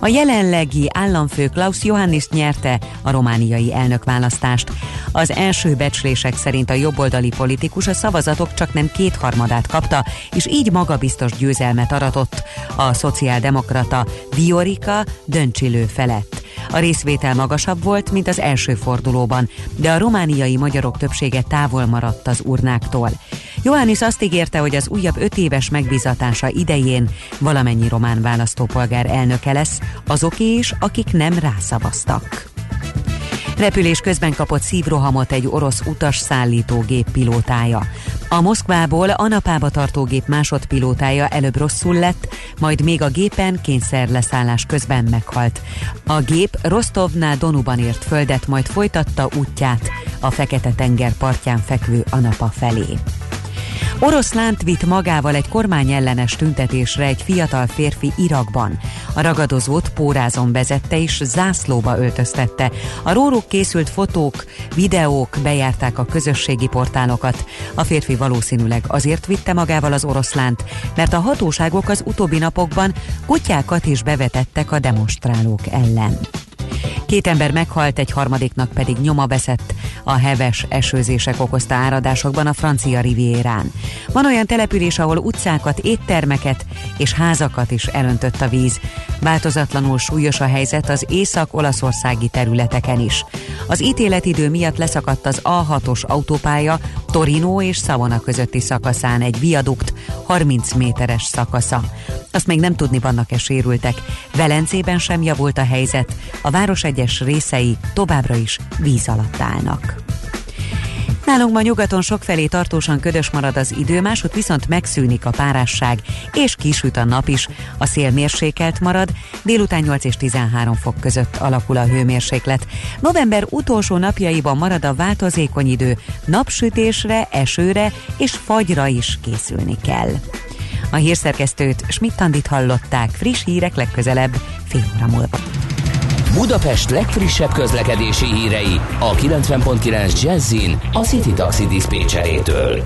A jelenlegi államfő Klaus Johannis nyerte a romániai elnökválasztást. Az első becslések szerint a jobboldali politikus a szavazatok csak nem kétharmadát kapta, és így magabiztos győzelmet aratott a szociáldemokrata Viorica Döncsilő felett. A részvétel magasabb volt, mint az első fordulóban, de a romániai magyarok többsége távol maradt az urnáktól. Johannis azt ígérte, hogy az újabb öt éves megbízatása idején valamennyi román választópolgár elnöke lesz, azoké is, akik nem rászavaztak. Repülés közben kapott szívrohamot egy orosz utas szállítógép pilótája. A Moszkvából Anapába tartó gép másodpilótája előbb rosszul lett, majd még a gépen kényszer leszállás közben meghalt. A gép Rostovnál Donuban ért földet, majd folytatta útját a Fekete-tenger partján fekvő Anapa felé. Oroszlánt vitt magával egy kormányellenes tüntetésre egy fiatal férfi Irakban. A ragadozót pórázon vezette és zászlóba öltöztette. A róluk készült fotók, videók bejárták a közösségi portálokat. A férfi valószínűleg azért vitte magával az oroszlánt, mert a hatóságok az utóbbi napokban kutyákat is bevetettek a demonstrálók ellen. Két ember meghalt, egy harmadiknak pedig nyoma veszett a heves esőzések okozta áradásokban a francia rivérán. Van olyan település, ahol utcákat, éttermeket és házakat is elöntött a víz. Változatlanul súlyos a helyzet az észak-olaszországi területeken is. Az ítéletidő miatt leszakadt az A6-os autópálya Torino és Savona közötti szakaszán egy viadukt 30 méteres szakasza. Azt még nem tudni, vannak-e sérültek. Velencében sem javult a helyzet, a város egyes részei továbbra is víz alatt állnak. Nálunk ma nyugaton sokfelé tartósan ködös marad az idő, máshogy viszont megszűnik a párásság, és kisüt a nap is. A szél mérsékelt marad, délután 8 és 13 fok között alakul a hőmérséklet. November utolsó napjaiban marad a változékony idő, napsütésre, esőre és fagyra is készülni kell. A hírszerkesztőt Schmidt-Tandit hallották, friss hírek legközelebb, fél óra múlva. Budapest legfrissebb közlekedési hírei a 90.9 Jazzin a City Taxi Dispécsejétől.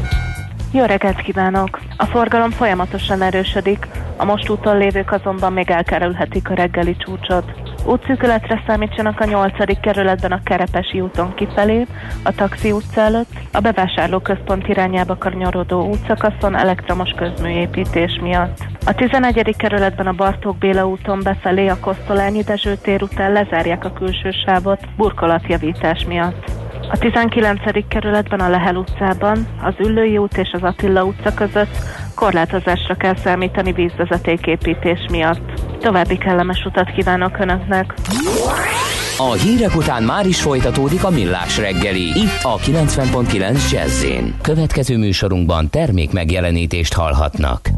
Jó reggelt kívánok! A forgalom folyamatosan erősödik, a most úton lévők azonban még elkerülhetik a reggeli csúcsot. Útszűkületre számítsanak a 8. kerületben a Kerepesi úton kifelé, a Taxi utca előtt, a bevásárlóközpont irányába kanyarodó útszakaszon elektromos közműépítés miatt. A 11. kerületben a Bartók Béla úton befelé a Kosztolányi Dezső tér után lezárják a külső sávot burkolatjavítás miatt. A 19. kerületben a Lehel utcában, az Üllői út és az Attila utca között korlátozásra kell számítani vízvezetéképítés miatt. További kellemes utat kívánok Önöknek! A hírek után már is folytatódik a millás reggeli, itt a 90.9 jazz Következő műsorunkban termék megjelenítést hallhatnak.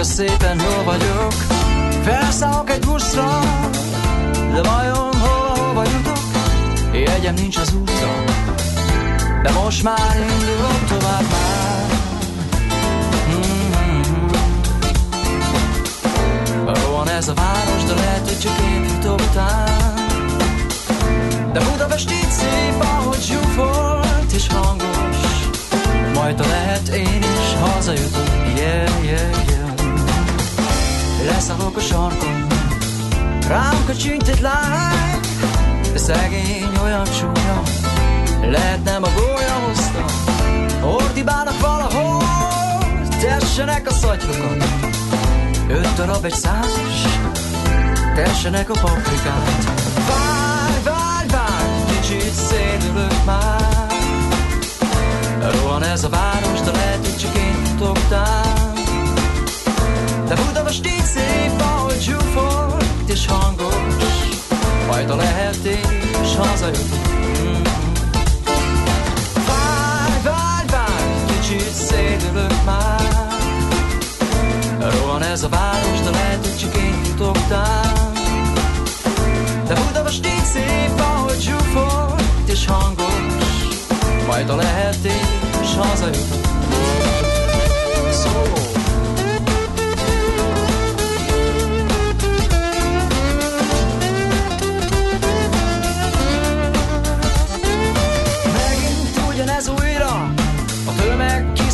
Kösz szépen jól vagyok. Felszállok egy buszra, de vajon hova, hova jutok? Jegyem nincs az úton, de most már indulok tovább már. Mm-hmm. Rohan ez a város, de lehet, hogy csak én jutottál de Budapest így szép, ahogy zsúfolt és hangos. Majd lehet én is hazajutok, yeah, yeah, yeah Leszállok a sarkon, rám kacsint egy lány De szegény olyan csúnya, lehet nem a gólya hozta Ordibálnak valahol, tessenek a szatyrokat Öt darab egy százas, tessenek a paprikát. Kicsit szédülök már. Rohan ez a város, de lehet, hogy csak én futoktál De Budapest így szép, ahogy zsúfolt és hangos. Majd a lehet és hazajutok mm. Várj, várj, várj, kicsit szédülök már. Rohan ez a város, de lehet, hogy csak én futoktál De Budapest így szép, ahogy zsúfolt és hangos. Majd a lehetés haza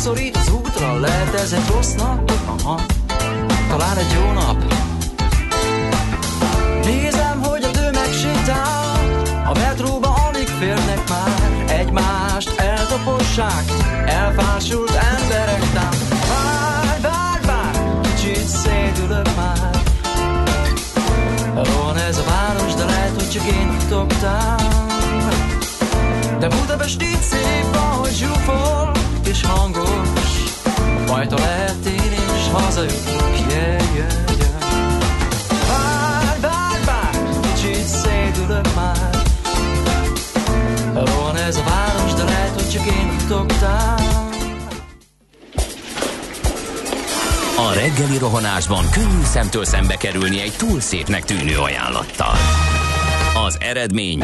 kiszorít az útra Lehet ez egy rossz nap? Aha. Talán egy jó nap. Nézem, hogy a tömeg sétál A metróba alig férnek már. Egymást eltapossák. Elfásult emberek tám. Várj, várj, várj Kicsit szédülök már. Van ez a város, de lehet, hogy csak én futottam de Budapest így szép, ahogy zsúfol és hangos. Majd ha lehet én is hazajutok, yeah, yeah, yeah Várj, várj, várj, kicsit szédülök már. Van ez a város, de lehet, hogy csak én futottam A reggeli rohanásban könnyű szemtől szembe kerülni egy túl szépnek tűnő ajánlattal. Az eredmény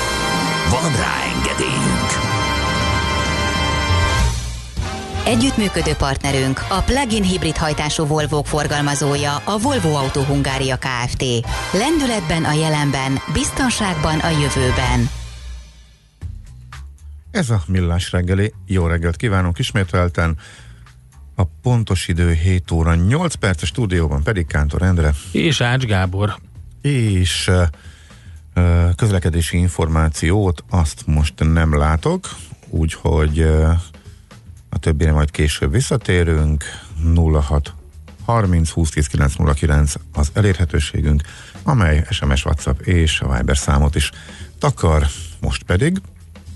Van rá engedélyünk! Együttműködő partnerünk a plug-in hibrid hajtású Volvo forgalmazója a Volvo Auto Hungária Kft. Lendületben a jelenben, biztonságban a jövőben. Ez a Millás reggeli. Jó reggelt kívánunk ismételten. A pontos idő 7 óra 8 perc, a stúdióban pedig Kántor Endre. És Ács Gábor. És uh, uh, közlekedési információt azt most nem látok, úgyhogy a többére majd később visszatérünk. 06 30 20 10 909 az elérhetőségünk, amely SMS, WhatsApp és a Viber számot is takar. Most pedig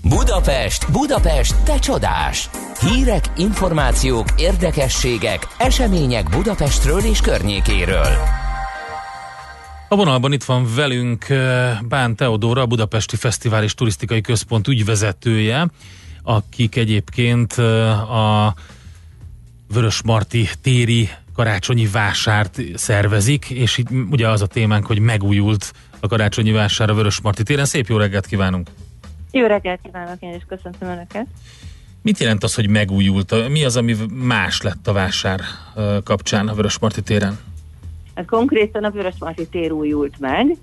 Budapest, Budapest, te csodás! Hírek, információk, érdekességek, események Budapestről és környékéről. A vonalban itt van velünk eh, Bán Teodóra, a Budapesti Fesztivál és Turisztikai Központ ügyvezetője, akik egyébként eh, a Vörösmarty téri karácsonyi vásárt szervezik, és itt ugye az a témánk, hogy megújult a karácsonyi vásár a Vörösmarty téren. Szép jó reggelt kívánunk! Jó reggelt kívánok, én is köszöntöm Önöket. Mit jelent az, hogy megújult? Mi az, ami más lett a vásár eh, kapcsán a Vörösmarty téren? Hát konkrétan a Vörösmarty tér újult meg.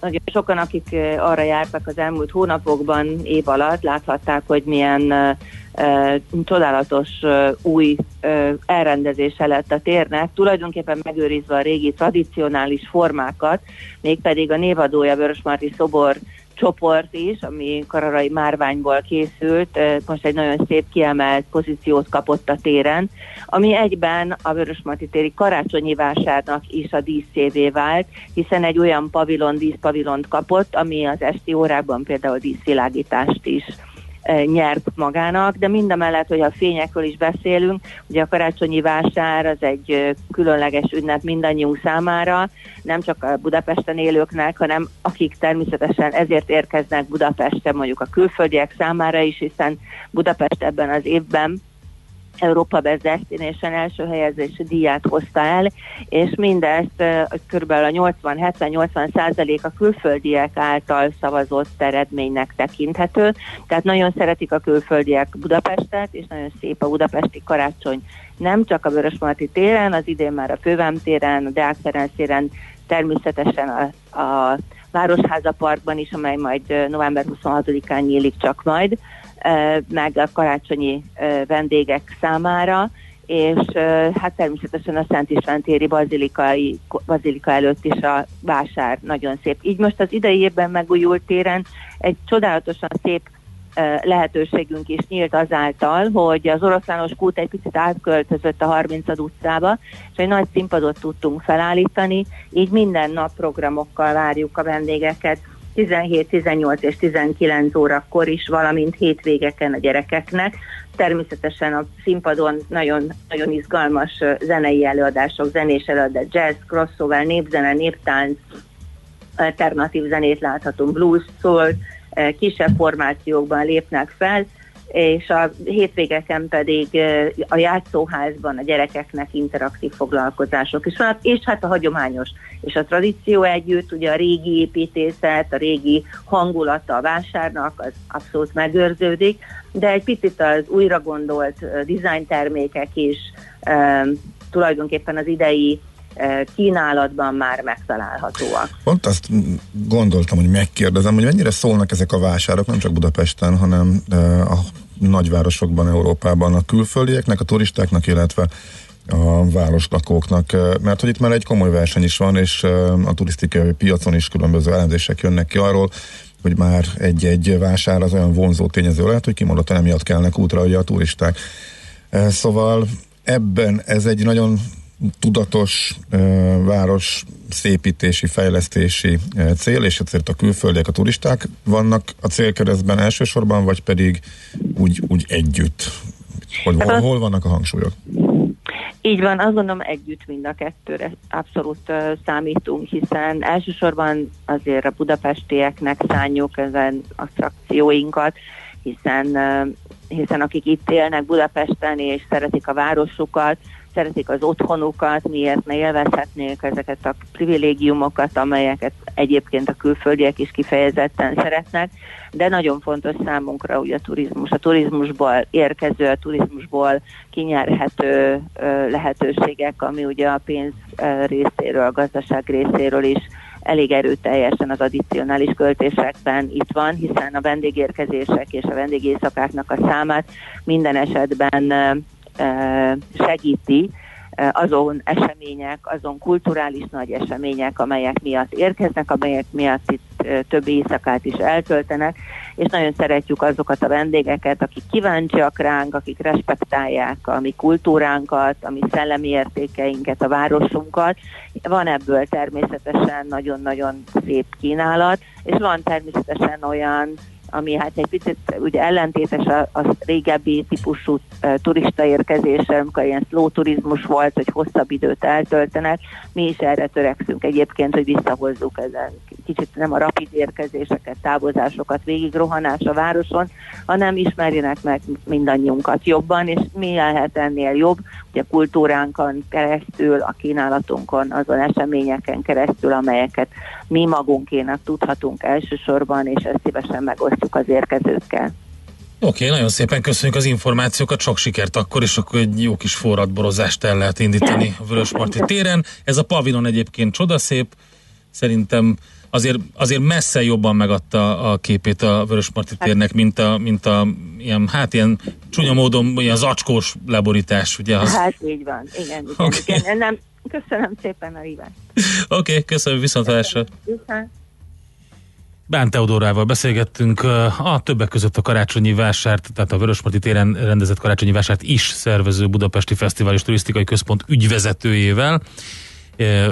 Nagyon sokan, akik arra jártak az elmúlt hónapokban, év alatt, láthatták, hogy milyen csodálatos új elrendezése lett a térnek, tulajdonképpen megőrizve a régi tradicionális formákat, mégpedig a névadója Vörösmarty szobor csoport is, ami kararai márványból készült, most egy nagyon szép kiemelt pozíciót kapott a téren, ami egyben a Vörösmarty téri karácsonyi vásárnak is a díszévé vált, hiszen egy olyan pavilon, díszpavilont kapott, ami az esti órákban például díszvilágítást is nyert magának, de mindemellett, hogy a fényekről is beszélünk, ugye a karácsonyi vásár az egy különleges ünnep mindannyiunk számára, nem csak a Budapesten élőknek, hanem akik természetesen ezért érkeznek Budapestre, mondjuk a külföldiek számára is, hiszen Budapest ebben az évben Európa Destination első helyezési díját hozta el, és mindezt kb. a 80-70-80 százalék a külföldiek által szavazott eredménynek tekinthető, tehát nagyon szeretik a külföldiek Budapestet, és nagyon szép a budapesti karácsony nem csak a Vörösmarty téren, az idén már a Fővám téren, a Deák téren, természetesen a, a Városháza Parkban is, amely majd november 26-án nyílik csak majd, meg a karácsonyi vendégek számára, és hát természetesen a Szent István-téri bazilikai, bazilika előtt is a vásár nagyon szép. Így most az idei évben megújult téren egy csodálatosan szép lehetőségünk is nyílt azáltal, hogy az oroszlános kút egy picit átköltözött a 30 utcába, és egy nagy színpadot tudtunk felállítani, így minden nap programokkal várjuk a vendégeket, 17, 18 és 19 órakor is, valamint hétvégeken a gyerekeknek. természetesen a színpadon nagyon, nagyon izgalmas zenei előadások, zenés előadás, jazz, crossover, népzene, néptánc, alternatív zenét láthatunk, blues, soul, kisebb formációkban lépnek fel, és a hétvégeken pedig a játszóházban a gyerekeknek interaktív foglalkozások is van, és hát a hagyományos és a tradíció együtt, ugye a régi építészet, a régi hangulata a vásárnak, az abszolút megőrződik, de egy picit az újra gondolt ö, design termékek is tulajdonképpen az idei kínálatban már megtalálhatóak. Pont azt gondoltam, hogy megkérdezem, hogy mennyire szólnak ezek a vásárok, nem csak Budapesten, hanem a nagyvárosokban, Európában a külföldieknek, a turistáknak, illetve a városlakóknak, mert hogy itt már egy komoly verseny is van, és a turisztikai piacon is különböző elemzések jönnek ki arról, hogy már egy-egy vásár az olyan vonzó tényező lehet, hogy kimondottan emiatt kelnek útra ugye a turisták. Szóval ebben ez egy nagyon tudatos város szépítési, fejlesztési cél, és ezért a külföldiek, a turisták vannak a célkeresztben elsősorban, vagy pedig úgy, úgy együtt? Hogy hol, hol vannak a hangsúlyok? Így van, azt gondolom együtt mind a kettőre abszolút uh, számítunk, hiszen elsősorban azért a budapestieknek szánjuk ezen attrakcióinkat, hiszen, hiszen akik itt élnek Budapesten és szeretik a városukat, szeretik az otthonukat, miért ne élvezhetnék ezeket a privilégiumokat, amelyeket egyébként a külföldiek is kifejezetten szeretnek, de nagyon fontos számunkra ugye a turizmus, a turizmusból érkező, a turizmusból kinyerhető lehetőségek, ami ugye a pénz részéről, a gazdaság részéről is elég erőteljesen az addicionális költésekben itt van, hiszen a vendégérkezések és a vendégészakáknak a számát minden esetben segíti azon események, azon kulturális nagy események, amelyek miatt érkeznek, amelyek miatt itt több éjszakát is eltöltenek, és nagyon szeretjük azokat a vendégeket, akik kíváncsiak ránk, akik respektálják a mi kultúránkat, a mi szellemi értékeinket, a városunkat. Van ebből természetesen nagyon-nagyon szép kínálat, és van természetesen olyan ami hát egy picit ugye ellentétes a, a régebbi típusú uh, turista érkezésre, amikor ilyen slow turizmus volt, hogy hosszabb időt eltöltenek. Mi is erre törekszünk egyébként, hogy visszahozzuk ezen kicsit nem a rapid érkezéseket, távozásokat, végig rohanás a városon, hanem ismerjenek meg mindannyiunkat jobban, és mi lehet ennél jobb, a kultúránkon keresztül, a kínálatunkon, azon eseményeken keresztül, amelyeket mi magunkénak tudhatunk elsősorban, és ezt szívesen megosztjuk az érkezőkkel. Oké, okay, nagyon szépen köszönjük az információkat, sok sikert akkor, és akkor egy jó kis forradborozást el lehet indítani a Vörösmarty téren. Ez a pavilon egyébként csodaszép, szerintem azért, azért messze jobban megadta a képét a Vörösmarty térnek, mint a, mint a ilyen, hát ilyen csúnya módon ilyen zacskós leborítás, ugye? Az... Hát így van, igen, igen, okay. igen. Nem, köszönöm szépen a hívást. Oké, okay, köszönöm, viszontlátásra. Bán Teodorával beszélgettünk a többek között a karácsonyi vásárt, tehát a Vörösmarty téren rendezett karácsonyi vásárt is szervező Budapesti Fesztivál és Turisztikai Központ ügyvezetőjével,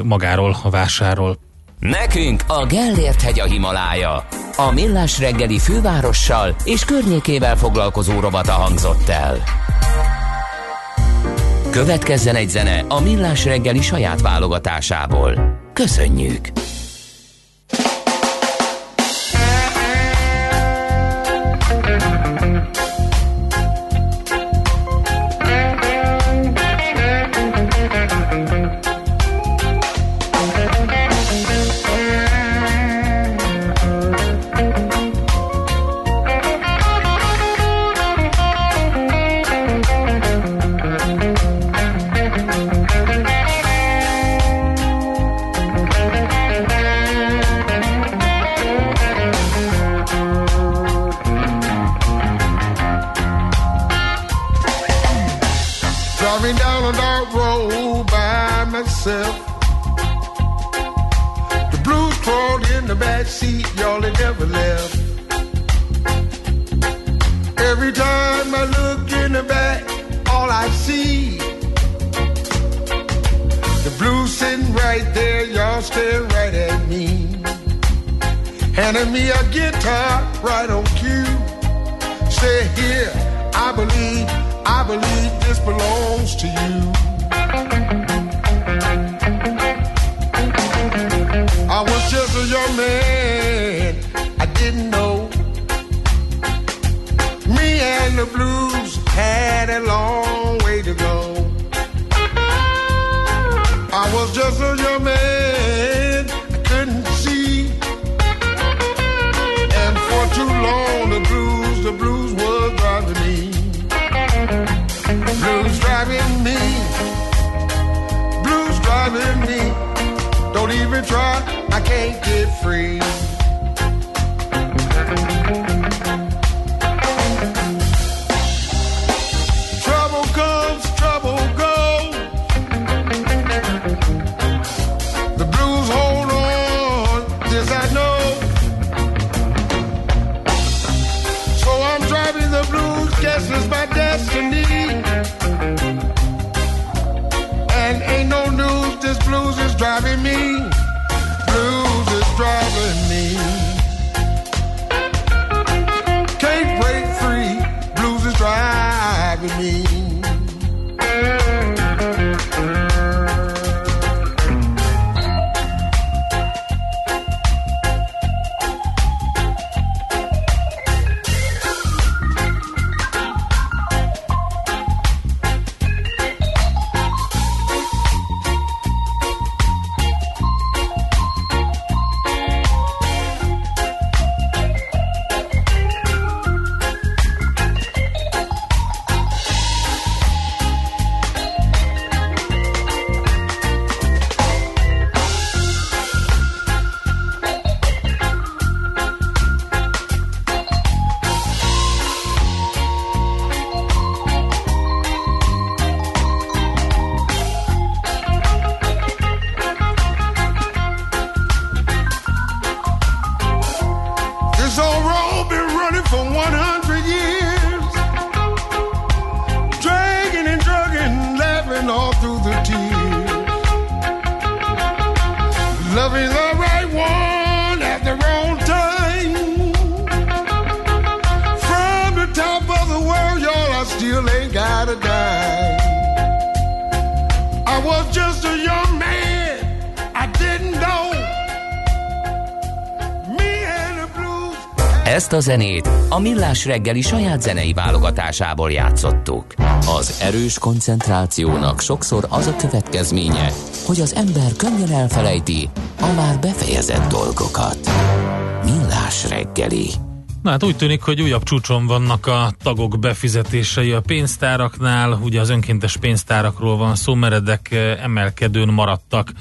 magáról, a vásáról. Nekünk a Gellért hegy a Himalája. A Millás reggeli fővárossal és környékével foglalkozó robata hangzott el. Következzen egy zene a Millás reggeli saját válogatásából. Köszönjük! Zenét a Millás reggeli saját zenei válogatásából játszottuk. Az erős koncentrációnak sokszor az a következménye, hogy az ember könnyen elfelejti a már befejezett dolgokat. Millás reggeli. Na hát úgy tűnik, hogy újabb csúcson vannak a tagok befizetései a pénztáraknál, ugye az önkéntes pénztárakról van szó, meredek eh, emelkedőn maradtak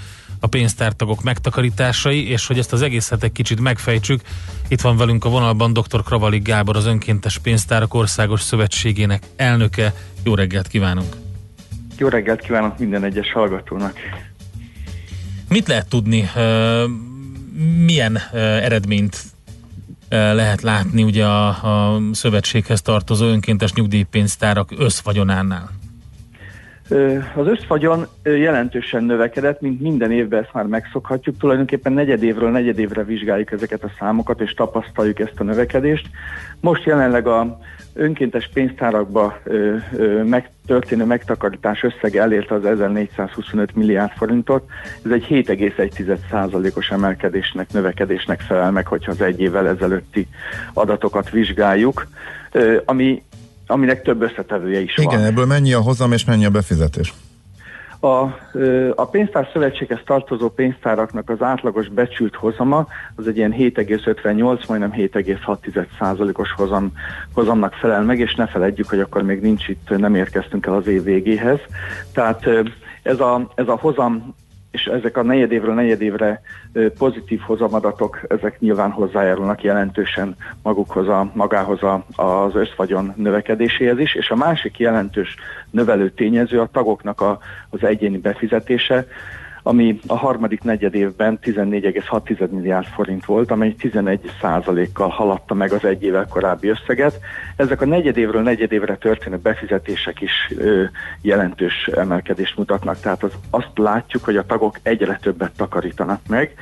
a pénztártagok megtakarításai, és hogy ezt az egészet egy kicsit megfejtsük, itt van velünk a vonalban dr. Kravalik Gábor, az Önkéntes Pénztárak Országos Szövetségének elnöke. Jó reggelt kívánunk! Jó reggelt kívánok minden egyes hallgatónak! Mit lehet tudni, milyen eredményt eh, lehet látni ugye a, a szövetséghez tartozó önkéntes nyugdíjpénztárak összvagyonánál? Az összvagyon ö, jelentősen növekedett, mint minden évben ezt már megszokhatjuk. Tulajdonképpen negyedévről negyedévre vizsgáljuk ezeket a számokat, és tapasztaljuk ezt a növekedést. Most jelenleg a önkéntes pénztárakba ö, ö, meg, történő megtakarítás összege elérte az 1425 milliárd forintot. Ez egy 7,1%-os emelkedésnek, növekedésnek felel meg, hogyha az egy évvel ezelőtti adatokat vizsgáljuk, ami aminek több összetevője is van. Igen, ebből mennyi a hozam és mennyi a befizetés? A, a pénztár szövetséghez tartozó pénztáraknak az átlagos becsült hozama az egy ilyen 7,58, majdnem 7,6%-os hozam, hozamnak felel meg, és ne feledjük, hogy akkor még nincs itt, nem érkeztünk el az év végéhez. Tehát ez a, ez a hozam és ezek a negyedévről negyedévre pozitív hozamadatok, ezek nyilván hozzájárulnak jelentősen magukhoz a, magához a, az összvagyon növekedéséhez is, és a másik jelentős növelő tényező a tagoknak a, az egyéni befizetése, ami a harmadik negyedévben 14,6 milliárd forint volt, amely 11 kal haladta meg az egy évvel korábbi összeget. Ezek a negyedévről negyedévre történő befizetések is ö, jelentős emelkedést mutatnak, tehát az, azt látjuk, hogy a tagok egyre többet takarítanak meg,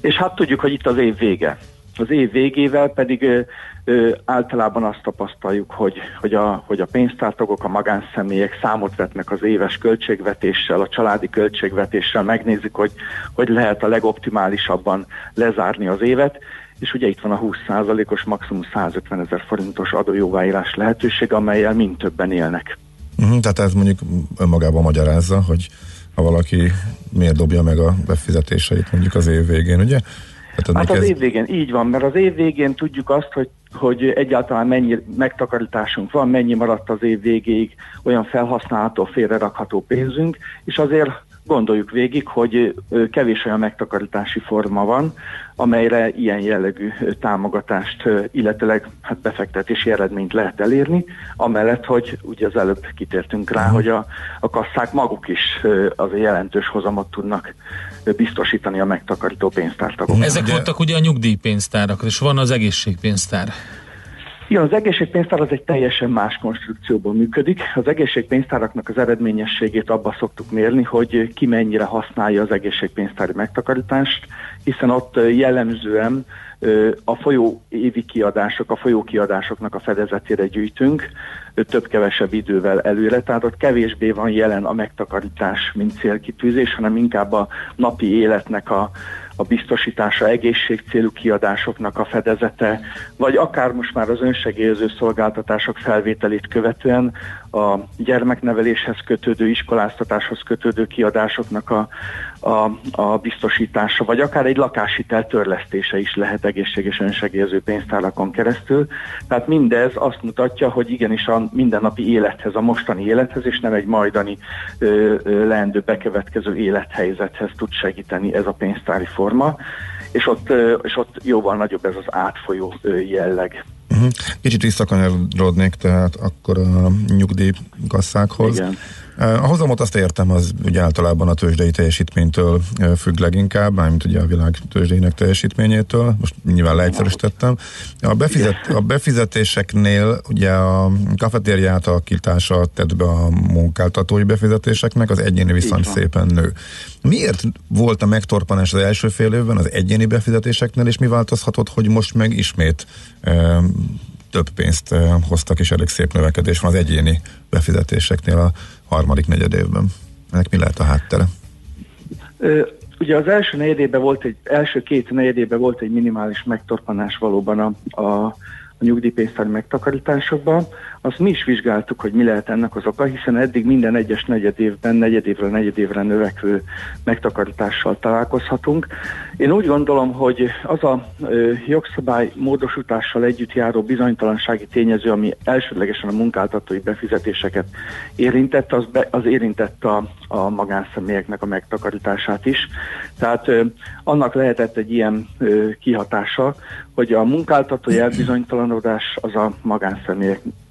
és hát tudjuk, hogy itt az év vége. Az év végével pedig ö, ö, általában azt tapasztaljuk, hogy, hogy, a, hogy a pénztártagok, a magánszemélyek számot vetnek az éves költségvetéssel, a családi költségvetéssel, megnézik, hogy, hogy lehet a legoptimálisabban lezárni az évet, és ugye itt van a 20%-os maximum 150 ezer forintos adójóváírás lehetőség, amelyel mind többen élnek. Uh-huh, tehát ez mondjuk önmagában magyarázza, hogy ha valaki miért dobja meg a befizetéseit mondjuk az év végén, ugye? Tehát hát az ez... év végén így van, mert az év végén tudjuk azt, hogy, hogy egyáltalán mennyi megtakarításunk van, mennyi maradt az év végéig olyan felhasználható, félrerakható pénzünk, és azért gondoljuk végig, hogy kevés olyan megtakarítási forma van, amelyre ilyen jellegű támogatást, illetőleg hát befektetési eredményt lehet elérni, amellett, hogy ugye az előbb kitértünk rá, hogy a, a kasszák maguk is az jelentős hozamot tudnak biztosítani a megtakarító pénztártagoknak. Ezek voltak ugye a nyugdíjpénztárak, és van az egészségpénztár. Igen, az egészségpénztár az egy teljesen más konstrukcióban működik. Az egészségpénztáraknak az eredményességét abba szoktuk mérni, hogy ki mennyire használja az egészségpénztári megtakarítást, hiszen ott jellemzően a folyó évi kiadások, a folyó kiadásoknak a fedezetére gyűjtünk, több-kevesebb idővel előre, tehát ott kevésbé van jelen a megtakarítás, mint célkitűzés, hanem inkább a napi életnek a, a biztosítása, egészségcélú kiadásoknak a fedezete, vagy akár most már az önsegélyező szolgáltatások felvételét követően a gyermekneveléshez kötődő, iskoláztatáshoz kötődő kiadásoknak a, a, a biztosítása, vagy akár egy lakáshitel törlesztése is lehet egészséges önsegélyező pénztárakon keresztül. Tehát mindez azt mutatja, hogy igenis a mindennapi élethez, a mostani élethez, és nem egy majdani ö, ö, leendő bekövetkező élethelyzethez tud segíteni ez a pénztári forma, és ott, ö, és ott jóval nagyobb ez az átfolyó jelleg. Kicsit visszakanyarodnék tehát akkor a nyugdíjkasszákhoz. Igen. A hozamot azt értem, az ugye általában a tőzsdei teljesítménytől függ leginkább, mármint ugye a világ tőzsdeinek teljesítményétől, most nyilván leegyszerűsítettem. A, befizet, a befizetéseknél ugye a kafetéria átalakítása tett be a munkáltatói befizetéseknek, az egyéni viszont szépen nő. Miért volt a megtorpanás az első fél évben az egyéni befizetéseknél, és mi változhatott, hogy most meg ismét több pénzt hoztak, és elég szép növekedés van az egyéni befizetéseknél a harmadik negyed évben. Ennek mi lehet a háttere? Ugye az első negyedében volt egy, első két negyedében volt egy minimális megtorpanás valóban a, a a nyugdíjpénztári megtakarításokban. Azt mi is vizsgáltuk, hogy mi lehet ennek az oka, hiszen eddig minden egyes negyed évben, negyed évről negyed évre növekvő megtakarítással találkozhatunk. Én úgy gondolom, hogy az a ö, jogszabály módosítással együtt járó bizonytalansági tényező, ami elsődlegesen a munkáltatói befizetéseket érintett, az, be, az érintett a, a magánszemélyeknek a megtakarítását is. Tehát ö, annak lehetett egy ilyen ö, kihatása, hogy a munkáltatói elbizonytalanodás az a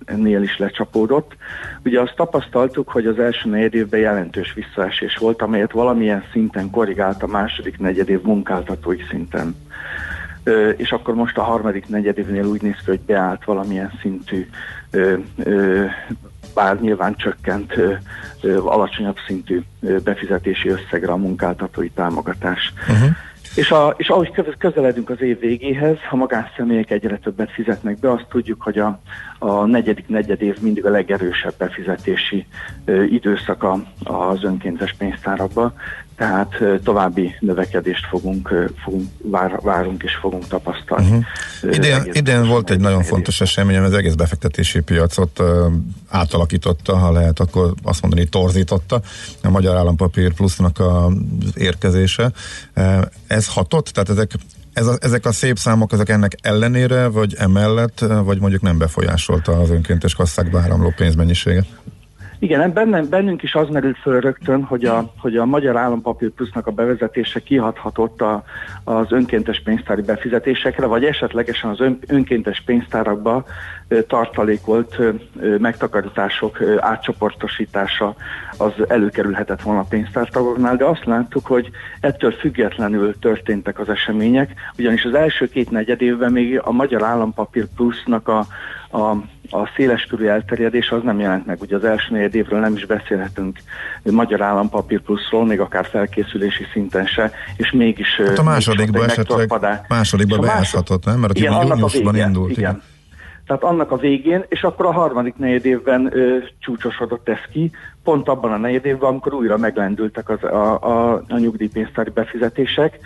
magánszemélyeknél is lecsapódott. Ugye azt tapasztaltuk, hogy az első negyed évben jelentős visszaesés volt, amelyet valamilyen szinten korrigált a második negyed év munkáltatói szinten. Ö, és akkor most a harmadik negyedévnél úgy néz ki, hogy beállt valamilyen szintű, ö, ö, bár nyilván csökkent alacsonyabb szintű befizetési összegre a munkáltatói támogatás. Uh-huh. És, a, és ahogy közeledünk az év végéhez, ha magánszemélyek egyre többet fizetnek be, azt tudjuk, hogy a, a negyedik negyed év mindig a legerősebb befizetési ö, időszaka az önkéntes pénztárakban, tehát további növekedést fogunk, fogunk vár, várunk és fogunk tapasztalni. Uh-huh. Idén, idén volt egy nagyon fontos esemény, az egész befektetési piacot átalakította, ha lehet akkor azt mondani, torzította a Magyar Állampapír Plusznak a érkezése. Ez hatott? Tehát ezek ez a, ezek a szép számok, ezek ennek ellenére, vagy emellett, vagy mondjuk nem befolyásolta az önkéntes kasszákba áramló pénzmennyiséget? Igen, bennünk, bennünk is az merült föl rögtön, hogy a, hogy a Magyar Állampapír Plusznak a bevezetése kihathatott a, az önkéntes pénztári befizetésekre, vagy esetlegesen az ön, önkéntes pénztárakba tartalékolt megtakarítások átcsoportosítása az előkerülhetett volna a pénztártagoknál, de azt láttuk, hogy ettől függetlenül történtek az események, ugyanis az első két negyed évben még a Magyar Állampapír Plusznak a, a a széleskörű elterjedés az nem jelent meg. Ugye az első negyed évről nem is beszélhetünk magyar állampapír pluszról, még akár felkészülési szinten se, és mégis... Hát a másodikba esetleg másodikba beázhatott, nem? Mert igen, júniusban indult. Igen. igen. Tehát annak a végén, és akkor a harmadik negyed évben ö, csúcsosodott ez ki, pont abban a negyed évben, amikor újra meglendültek az, a, a, a nyugdíjpénztári befizetések,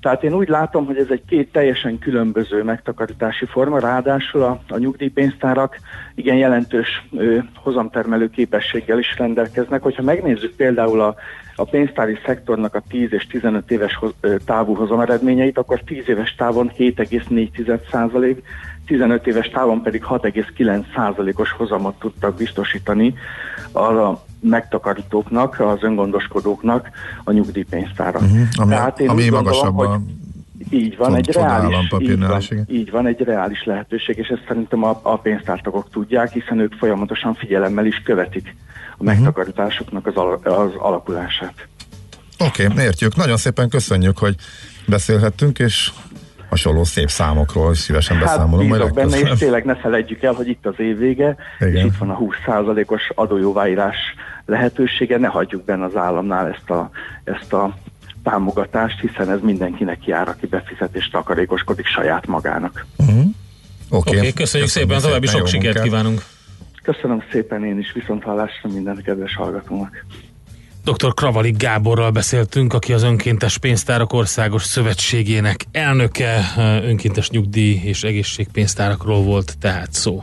tehát én úgy látom, hogy ez egy két teljesen különböző megtakarítási forma, ráadásul a, a nyugdíjpénztárak igen jelentős ö, hozamtermelő képességgel is rendelkeznek. Hogyha megnézzük például a, a pénztári szektornak a 10 és 15 éves hoz, ö, távú hozameredményeit, akkor 10 éves távon 7,4% 15 éves távon pedig 6,9%-os hozamot tudtak biztosítani a megtakarítóknak, az öngondoskodóknak a nyugdíjpénztára. Uh-huh, ami, Tehát én ami magasabb gondolom, hogy így van, egy reális, így van, így van, egy reális lehetőség, és ezt szerintem a, a pénztártagok tudják, hiszen ők folyamatosan figyelemmel is követik a mhm. megtakarításoknak az, al- az alakulását. Oké, okay, értjük. Nagyon szépen köszönjük, hogy beszélhettünk, és hasonló szép számokról szívesen hát beszámolom. Hát benne, és tényleg ne felejtjük el, hogy itt az év vége, Igen. és itt van a 20%-os adójóváírás lehetősége, ne hagyjuk benne az államnál ezt a, ezt a támogatást, hiszen ez mindenkinek jár, aki befizetést takarékoskodik saját magának. Uh-huh. Oké, okay. okay, köszönjük, köszönjük szépen, további sok sikert munkát. kívánunk. Köszönöm szépen én is, viszont hallásra minden kedves hallgatónak. Dr. Kravalik Gáborral beszéltünk, aki az Önkéntes Pénztárak Országos Szövetségének elnöke, önkéntes nyugdíj és egészségpénztárakról volt tehát szó.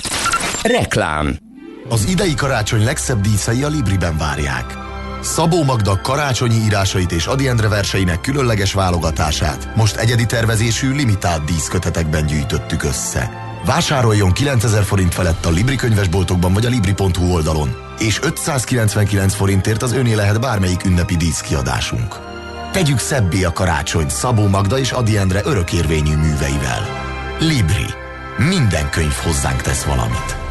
Reklám Az idei karácsony legszebb díszei a Libriben várják. Szabó Magda karácsonyi írásait és Adi Endre verseinek különleges válogatását most egyedi tervezésű limitált díszkötetekben gyűjtöttük össze. Vásároljon 9000 forint felett a Libri könyvesboltokban vagy a Libri.hu oldalon, és 599 forintért az öné lehet bármelyik ünnepi díszkiadásunk. Tegyük szebbé a karácsony Szabó Magda és Adi Endre örökérvényű műveivel. Libri. Minden könyv hozzánk tesz valamit.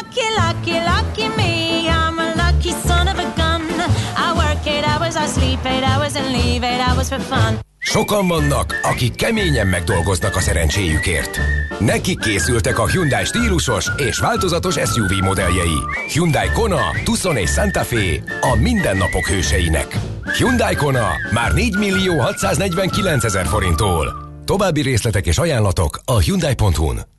Lucky, lucky, lucky me. I'm a lucky son of a gun. I work eight hours, I sleep eight hours, and leave eight hours for fun. Sokan vannak, akik keményen megdolgoznak a szerencséjükért. Nekik készültek a Hyundai stílusos és változatos SUV modelljei. Hyundai Kona, Tucson és Santa Fe a mindennapok hőseinek. Hyundai Kona már 4 millió 649 ezer forinttól. További részletek és ajánlatok a Hyundai.hu-n.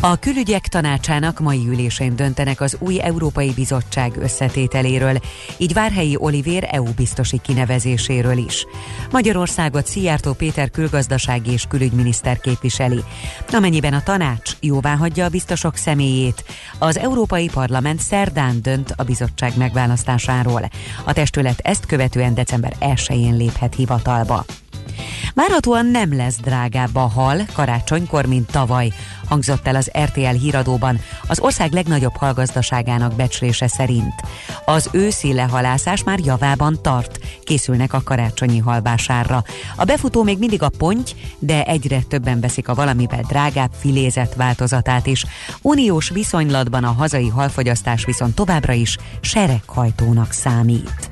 A külügyek tanácsának mai ülésén döntenek az új Európai Bizottság összetételéről, így Várhelyi Olivér EU biztosi kinevezéséről is. Magyarországot Szijjártó Péter külgazdasági és külügyminiszter képviseli. Amennyiben a tanács jóvá hagyja a biztosok személyét, az Európai Parlament szerdán dönt a bizottság megválasztásáról. A testület ezt követően december 1-én léphet hivatalba. Várhatóan nem lesz drágább a hal karácsonykor, mint tavaly, hangzott el az RTL híradóban az ország legnagyobb halgazdaságának becslése szerint. Az őszi lehalászás már javában tart, készülnek a karácsonyi halvásárra. A befutó még mindig a ponty, de egyre többen veszik a valamivel drágább filézet változatát is. Uniós viszonylatban a hazai halfogyasztás viszont továbbra is sereghajtónak számít.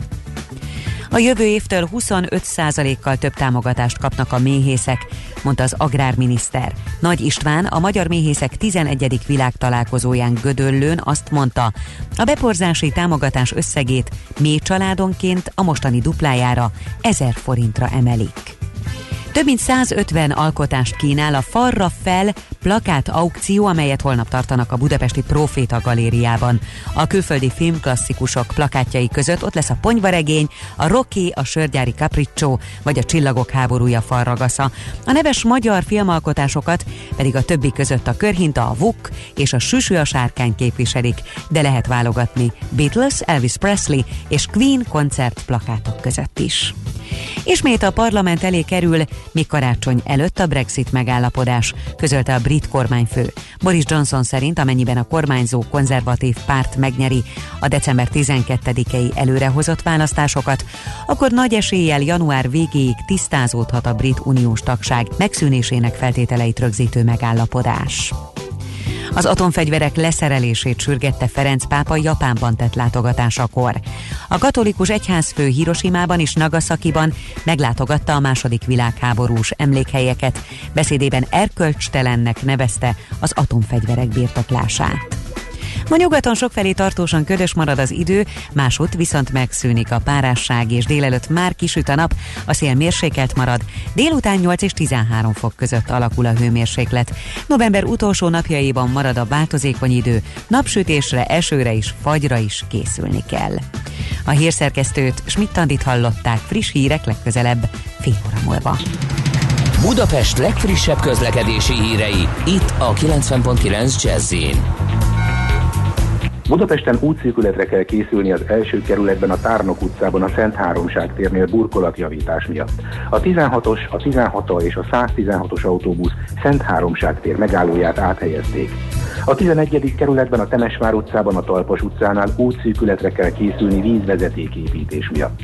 A jövő évtől 25%-kal több támogatást kapnak a méhészek, mondta az agrárminiszter. Nagy István a Magyar Méhészek 11. világtalálkozóján Gödöllőn azt mondta, a beporzási támogatás összegét mély családonként a mostani duplájára 1000 forintra emelik. Több mint 150 alkotást kínál a Farra fel plakát aukció, amelyet holnap tartanak a budapesti Proféta galériában. A külföldi filmklasszikusok plakátjai között ott lesz a Ponyvaregény, a Rocky, a Sörgyári Capriccio vagy a Csillagok háborúja Farragasza. A neves magyar filmalkotásokat pedig a többi között a Körhinta, a Vuk és a Süsű a sárkány képviselik, de lehet válogatni Beatles, Elvis Presley és Queen koncert plakátok között is. Ismét a parlament elé kerül, még karácsony előtt a Brexit megállapodás, közölte a brit kormányfő. Boris Johnson szerint, amennyiben a kormányzó konzervatív párt megnyeri a december 12-i előrehozott választásokat, akkor nagy eséllyel január végéig tisztázódhat a brit uniós tagság megszűnésének feltételeit rögzítő megállapodás. Az atomfegyverek leszerelését sürgette Ferenc pápa Japánban tett látogatásakor. A katolikus egyházfő Hiroshimában és Nagasakiban meglátogatta a második világháborús emlékhelyeket, beszédében erkölcstelennek nevezte az atomfegyverek birtoklását. Ma nyugaton sokfelé tartósan ködös marad az idő, másút viszont megszűnik a párásság, és délelőtt már kisüt a nap, a szél mérsékelt marad, délután 8 és 13 fok között alakul a hőmérséklet. November utolsó napjaiban marad a változékony idő, napsütésre, esőre és fagyra is készülni kell. A hírszerkesztőt Schmidt-Tandit hallották friss hírek legközelebb fél óra múlva. Budapest legfrissebb közlekedési hírei, itt a 90.9 jazz Budapesten útszűkületre kell készülni az első kerületben a Tárnok utcában a Szent Háromság térnél burkolatjavítás miatt. A 16-os, a 16 és a 116-os autóbusz Szent Háromság tér megállóját áthelyezték. A 11. kerületben a Temesvár utcában a Talpas utcánál útszűkületre kell készülni vízvezetéképítés miatt.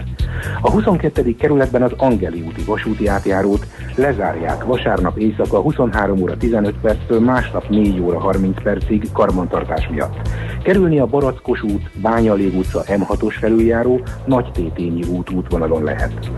A 22. kerületben az Angeli úti vasúti átjárót lezárják vasárnap éjszaka 23 óra 15 perctől másnap 4 óra 30 percig karbantartás miatt. Kerülni a Barackos út, Bányalég utca M6-os felüljáró, Nagy Tétényi út útvonalon lehet.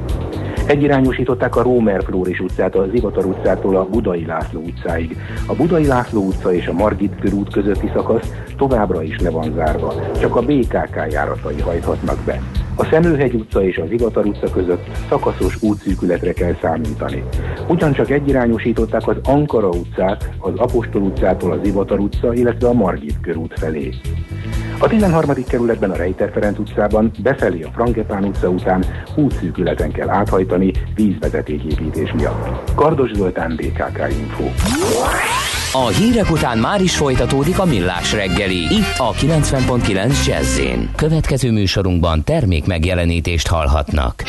Egyirányosították a Rómer Flóris utcát a Zivatar utcától a Budai László utcáig. A Budai László utca és a Margit körút közötti szakasz továbbra is le van zárva, csak a BKK járatai hajthatnak be. A Szemőhegy utca és a Zivatar utca között szakaszos útszűkületre kell számítani. Ugyancsak egyirányosították az Ankara utcát az Apostol utcától a Zivatar utca, illetve a Margit körút felé. A 13. kerületben a Rejter Ferenc utcában befelé a Frankepán utca után útszűkületen kell áthajtani vízvezetéképítés miatt. Kardos Zoltán, BKK Info. A hírek után már is folytatódik a millás reggeli, itt a 90.9 jazz Következő műsorunkban termék megjelenítést hallhatnak.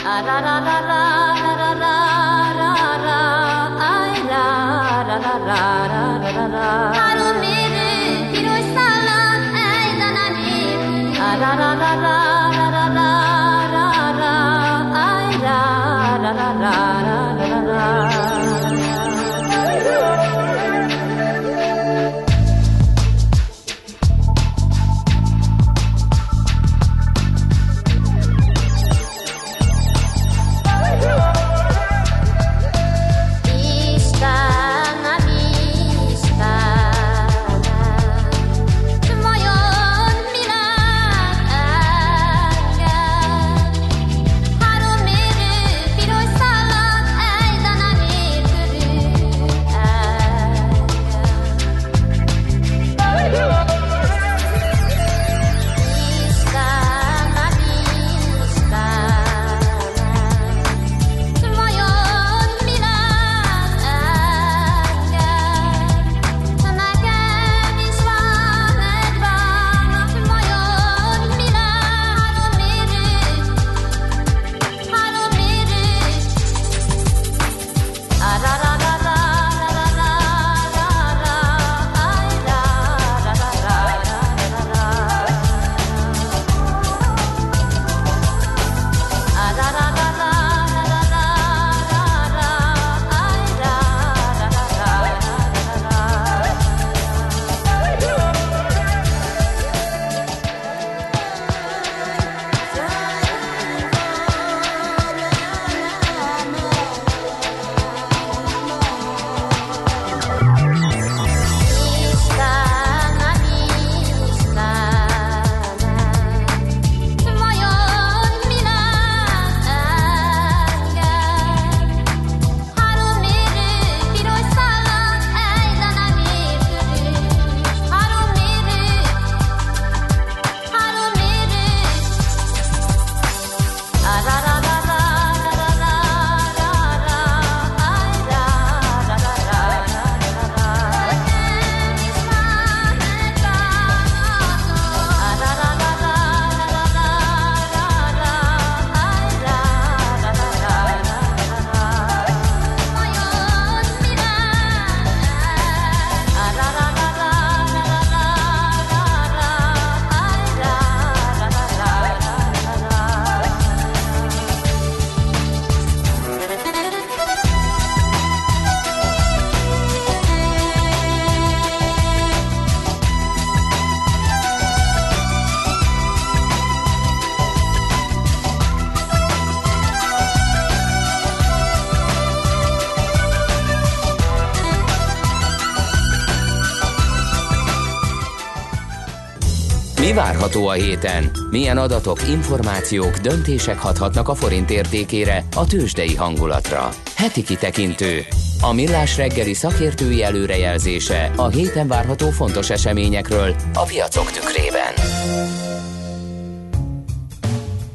Várható a héten? Milyen adatok, információk, döntések hathatnak a forint értékére, a tőzsdei hangulatra? Heti kitekintő. A millás reggeli szakértői előrejelzése a héten várható fontos eseményekről a piacok tükrében.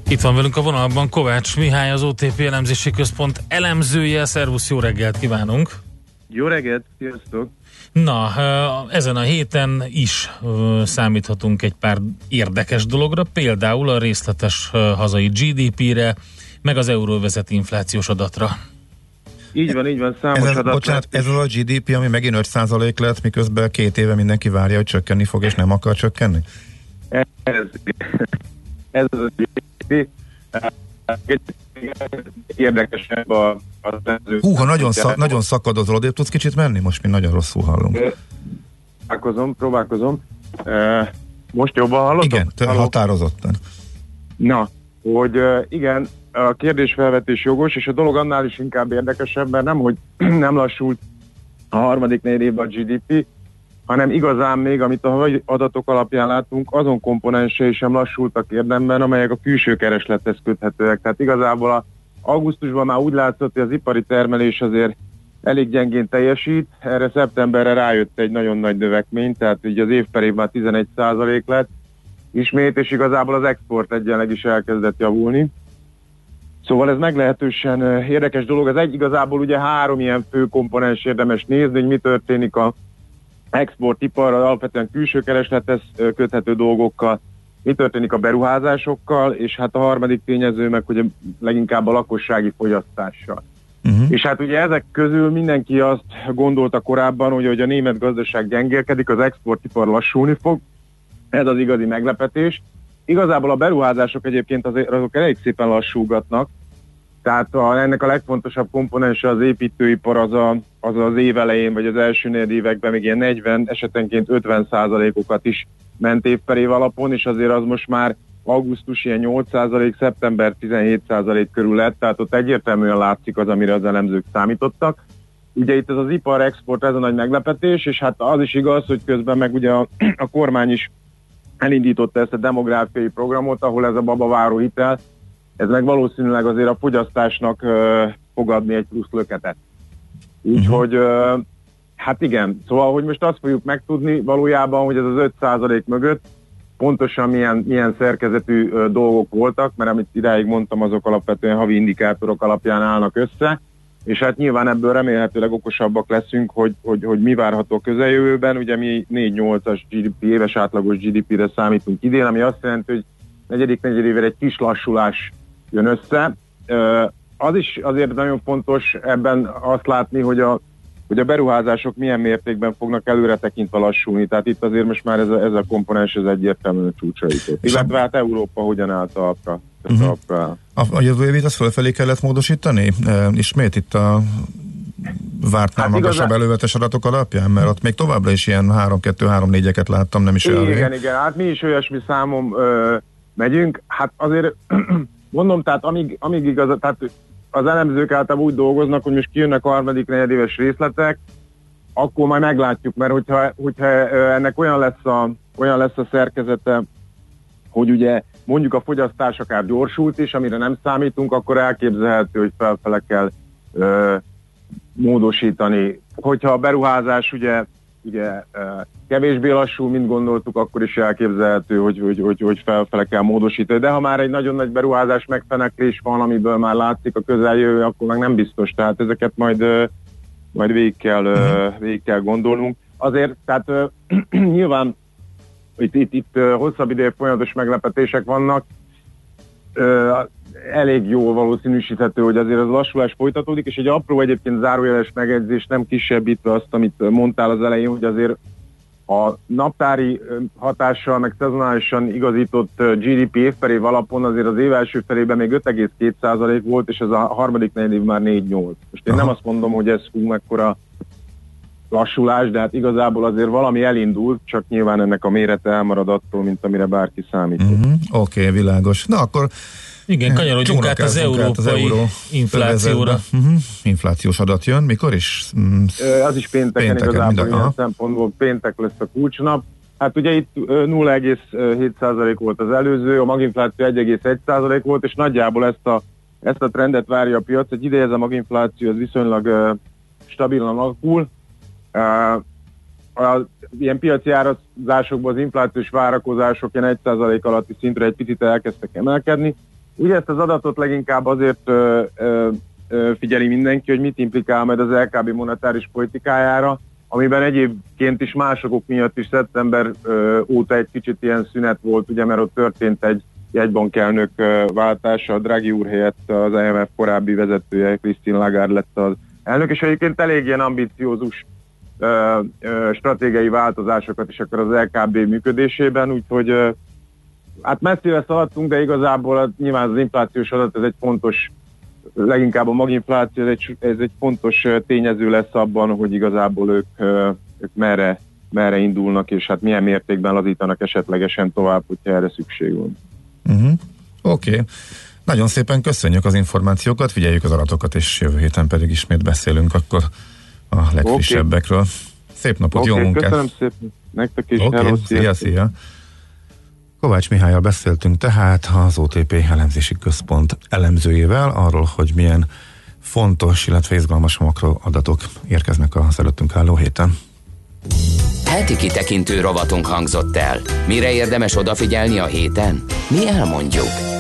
Itt van velünk a vonalban Kovács Mihály, az OTP elemzési központ elemzője. Szervusz, jó reggelt kívánunk! Jó reggelt, sziasztok! Na, ezen a héten is számíthatunk egy pár érdekes dologra, például a részletes hazai GDP-re, meg az euróvezet inflációs adatra. Így van, így van, számos Ez, az, adat. bocsánat, ez az a GDP, ami megint 5% lett, miközben két éve mindenki várja, hogy csökkenni fog, és nem akar csökkenni? Ez, ez az a GDP. Érdekesebb a, a Húha, nagyon, szak, nagyon szakadozol, odébb tudsz kicsit menni? Most mi nagyon rosszul hallunk. Próbálkozom, próbálkozom. Most jobban hallottam? Igen, te határozottan. Na, hogy igen, a kérdésfelvetés jogos, és a dolog annál is inkább érdekesebb, mert nem, hogy nem lassult a harmadik négy évben a GDP, hanem igazán még, amit a havai adatok alapján látunk, azon komponensei sem lassultak érdemben, amelyek a külső kereslethez köthetőek. Tehát igazából a augusztusban már úgy látszott, hogy az ipari termelés azért elég gyengén teljesít, erre szeptemberre rájött egy nagyon nagy növekmény, tehát ugye az év per már 11% lett ismét, és igazából az export egyenleg is elkezdett javulni. Szóval ez meglehetősen eh, érdekes dolog. Ez egy igazából ugye három ilyen fő komponens érdemes nézni, hogy mi történik a exportiparral, alapvetően külső kereslethez köthető dolgokkal, mi történik a beruházásokkal, és hát a harmadik tényező meg ugye leginkább a lakossági fogyasztással. Uh-huh. És hát ugye ezek közül mindenki azt gondolta korábban, hogy, hogy a német gazdaság gyengélkedik, az exportipar lassulni fog, ez az igazi meglepetés. Igazából a beruházások egyébként azért, azok elég szépen lassúgatnak, tehát a, ennek a legfontosabb komponense az építőipar az, a, az az év elején, vagy az első négy években még ilyen 40, esetenként 50 százalékokat is ment év per év alapon, és azért az most már augusztus ilyen 8 százalék, szeptember 17 százalék körül lett, tehát ott egyértelműen látszik az, amire az elemzők számítottak. Ugye itt ez az ipar export, ez a nagy meglepetés, és hát az is igaz, hogy közben meg ugye a, a kormány is elindította ezt a demográfiai programot, ahol ez a babaváró hitel, ez meg valószínűleg azért a fogyasztásnak uh, fog adni egy plusz löketet. Úgyhogy, uh, hát igen, szóval, hogy most azt fogjuk megtudni valójában, hogy ez az 5% mögött pontosan milyen, milyen szerkezetű uh, dolgok voltak, mert amit idáig mondtam, azok alapvetően havi indikátorok alapján állnak össze, és hát nyilván ebből remélhetőleg okosabbak leszünk, hogy, hogy, hogy mi várható a közeljövőben. Ugye mi 4-8-as GDP, éves átlagos GDP-re számítunk idén, ami azt jelenti, hogy negyedik negyedével egy kis lassulás jön össze. Az is azért nagyon fontos ebben azt látni, hogy a, hogy a beruházások milyen mértékben fognak előre tekintve lassulni. Tehát itt azért most már ez a, ez a komponens ez egyértelműen csúcsra jutott. Illetve hát Európa hogyan állt talpra. Uh-huh. A, a jövő évét azt fölfelé kellett módosítani? E, ismét itt a vártnál hát magasabb igazán... elővetes adatok alapján? Mert ott még továbbra is ilyen 3-2-3-4-eket láttam, nem is olyan Igen, igen, hát mi is olyasmi számom ö, megyünk. Hát azért Mondom, tehát amíg, amíg igaz, tehát az elemzők általában úgy dolgoznak, hogy most kijönnek a harmadik negyedéves részletek, akkor majd meglátjuk, mert hogyha, hogyha ennek olyan lesz, a, olyan lesz a szerkezete, hogy ugye mondjuk a fogyasztás akár gyorsult is, amire nem számítunk, akkor elképzelhető, hogy felfele kell ö, módosítani. Hogyha a beruházás ugye ugye kevésbé lassú, mint gondoltuk, akkor is elképzelhető, hogy, hogy, hogy, hogy felfele kell módosítani. De ha már egy nagyon nagy beruházás megfeneklés van, amiből már látszik a közeljövő, akkor meg nem biztos. Tehát ezeket majd, majd végig, kell, végig kell gondolnunk. Azért, tehát nyilván itt, itt, itt hosszabb ideje folyamatos meglepetések vannak, elég jól valószínűsíthető, hogy azért az lassulás folytatódik, és egy apró egyébként zárójeles megjegyzés nem kisebbítve azt, amit mondtál az elején, hogy azért a naptári hatással, meg szezonálisan igazított GDP évper év alapon azért az év első felében még 5,2% volt, és ez a harmadik negyed év már 4,8. Most én Aha. nem azt mondom, hogy ez hú mekkora lassulás, de hát igazából azért valami elindult, csak nyilván ennek a mérete elmarad attól, mint amire bárki számít. Uh-huh. Oké, okay, világos. Na akkor igen, kanyarodjunk át az európai az euró inflációra. Uh-huh. Inflációs adat jön, mikor is? Mm, az is pénteken, pénteken igazából minden, ilyen szempontból péntek lesz a kulcsnap. Hát ugye itt ö, 0,7% volt az előző, a maginfláció 1,1% volt, és nagyjából ezt a, ezt a trendet várja a piac. Egy ideje ez a maginfláció ez viszonylag stabilan alakul. A ilyen piaci árazásokban az inflációs várakozások ilyen 1% alatti szintre egy picit elkezdtek emelkedni. Ugye ezt az adatot leginkább azért ö, ö, ö, figyeli mindenki, hogy mit implikál majd az LKB monetáris politikájára, amiben egyébként is másokok miatt is szeptember ö, óta egy kicsit ilyen szünet volt, ugye, mert ott történt egy jegybankelnök váltása, a Draghi úr helyett az IMF korábbi vezetője, Christine Lagarde lett az elnök, és egyébként elég ilyen ambiciózus ö, ö, stratégiai változásokat is akar az LKB működésében, úgyhogy ö, hát messzire szaladtunk, de igazából a, nyilván az inflációs adat ez egy fontos, leginkább a maginfláció, ez egy, ez egy fontos tényező lesz abban, hogy igazából ők, ö, ők merre, merre indulnak, és hát milyen mértékben lazítanak esetlegesen tovább, hogyha erre szükség van. Uh-huh. Oké. Okay. Nagyon szépen köszönjük az információkat, figyeljük az adatokat, és jövő héten pedig ismét beszélünk akkor a legfrissebbekről. Szép napot, Oké, jó munkát! Köszönöm szépen, nektek is. Oké, hello, okay, szia, szia! Kovács Mihályal beszéltünk tehát az OTP elemzési központ elemzőjével arról, hogy milyen fontos, illetve izgalmas makroadatok érkeznek az előttünk álló héten. Heti kitekintő rovatunk hangzott el. Mire érdemes odafigyelni a héten? Mi elmondjuk.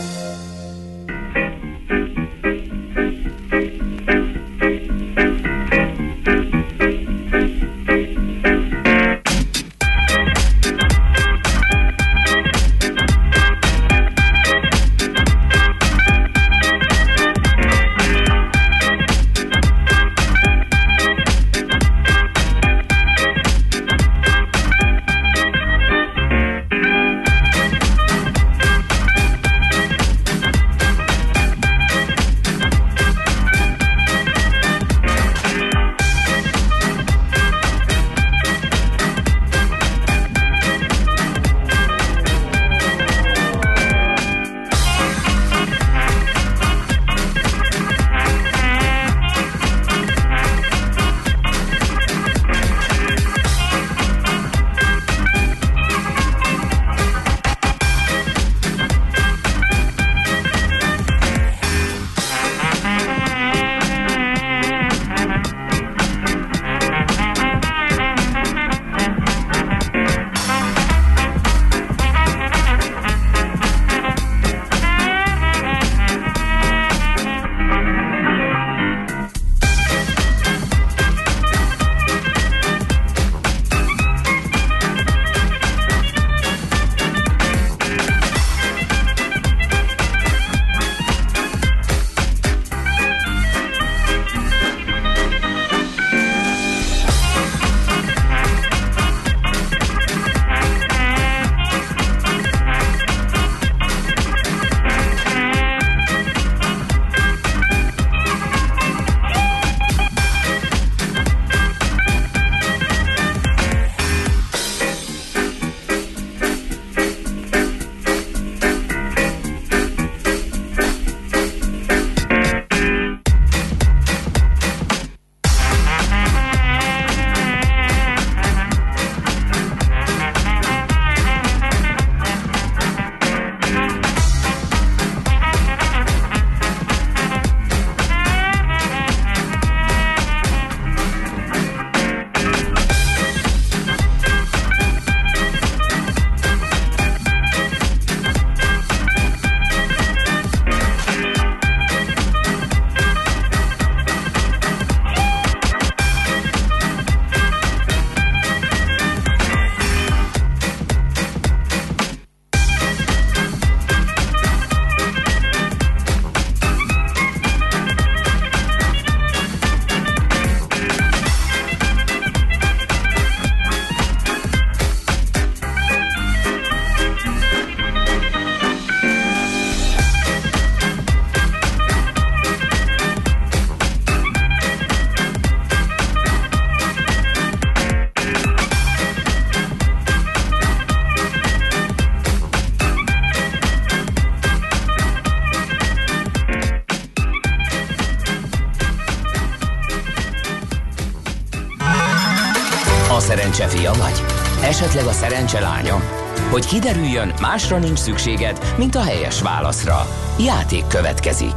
Hogy kiderüljön, másra nincs szükséged, mint a helyes válaszra. Játék következik.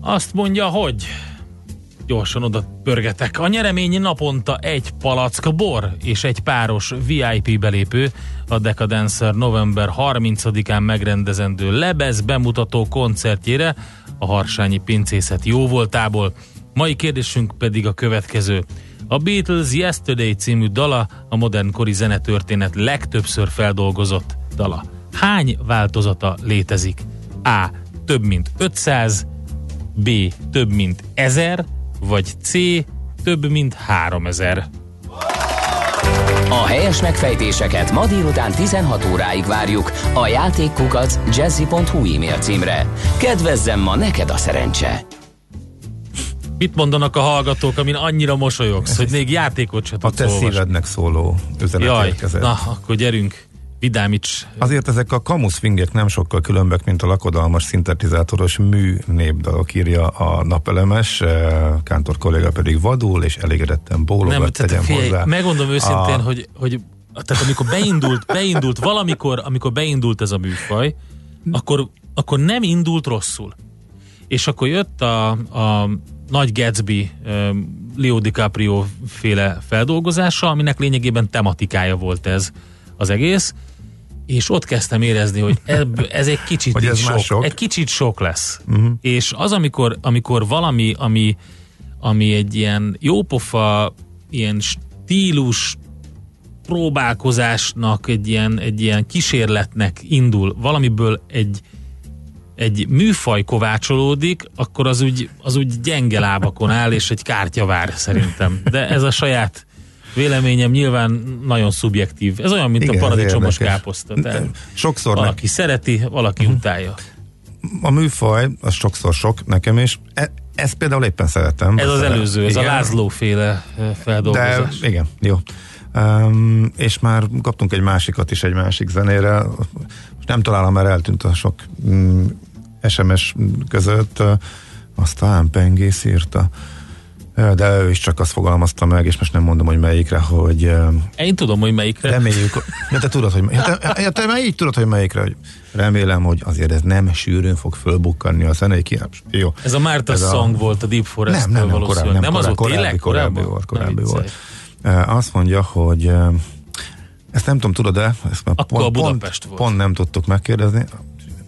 Azt mondja, hogy gyorsan oda pörgetek. A nyeremény naponta egy palack bor és egy páros VIP belépő a Decadancer november 30-án megrendezendő Lebez bemutató koncertjére a Harsányi Pincészet jóvoltából. Mai kérdésünk pedig a következő. A Beatles Yesterday című dala a modernkori zenetörténet legtöbbször feldolgozott dala. Hány változata létezik? A. Több mint 500, B. Több mint 1000, vagy C. Több mint 3000. A helyes megfejtéseket ma délután 16 óráig várjuk a játékkukac jazzy.hu e-mail címre. Kedvezzem ma neked a szerencse! Mit mondanak a hallgatók, amin annyira mosolyogsz, hogy még játékot se A tudsz te olvasni? szívednek szóló üzenet Jaj, érkezett. na, akkor gyerünk, vidámíts. Azért ezek a kamuszfingek nem sokkal különbek, mint a lakodalmas szintetizátoros mű népdalok, írja a napelemes, eh, Kántor kolléga pedig vadul, és elégedetten bólogat, Nem, tegyem figyelj, hozzá. megmondom őszintén, a, hogy, hogy tehát amikor beindult, beindult valamikor, amikor beindult ez a műfaj, akkor, akkor nem indult rosszul. És akkor jött a, a nagy Gatsby Leo DiCaprio féle feldolgozása, aminek lényegében tematikája volt ez az egész, és ott kezdtem érezni, hogy ebb, ez egy kicsit Hogy ez sok, sok? egy kicsit sok lesz. Mhm. És az, amikor, amikor valami, ami, ami egy ilyen jópofa, ilyen stílus próbálkozásnak, egy ilyen, egy ilyen kísérletnek indul, valamiből egy, egy műfaj kovácsolódik, akkor az úgy, az úgy gyenge lábakon áll, és egy kártya vár szerintem. De ez a saját véleményem nyilván nagyon szubjektív. Ez olyan, mint Igen, a paradicsomos káposzta. Tehát Sokszor valaki szereti, valaki utálja. a műfaj, az sokszor sok nekem is. E, ezt például éppen szeretem. Ez az előző, ez a Igen. Féle De feldolgozás. igen, jó. Um, és már kaptunk egy másikat is egy másik zenére. Most nem találom, mert eltűnt a sok mm, SMS között. Azt talán Pengész írta. De ő is csak azt fogalmazta meg, és most nem mondom, hogy melyikre, hogy Én tudom, hogy melyikre. reméljük, ja, te tudod, hogy, ja, te, ja, te már így tudod, hogy melyikre, hogy remélem, hogy azért ez nem sűrűn fog fölbukkanni a zenei kiállás. Jó. Ez a Márta Ez a- Song volt a Deep forest nem, nem, nem, korábbi, nem, nem az korábbi, tényleg? korábbi, Korábban? volt, korábbi volt. Azt mondja, hogy ezt nem tudom, tudod-e? Ezt már Akkor a Budapest pont, volt. pont nem tudtuk megkérdezni.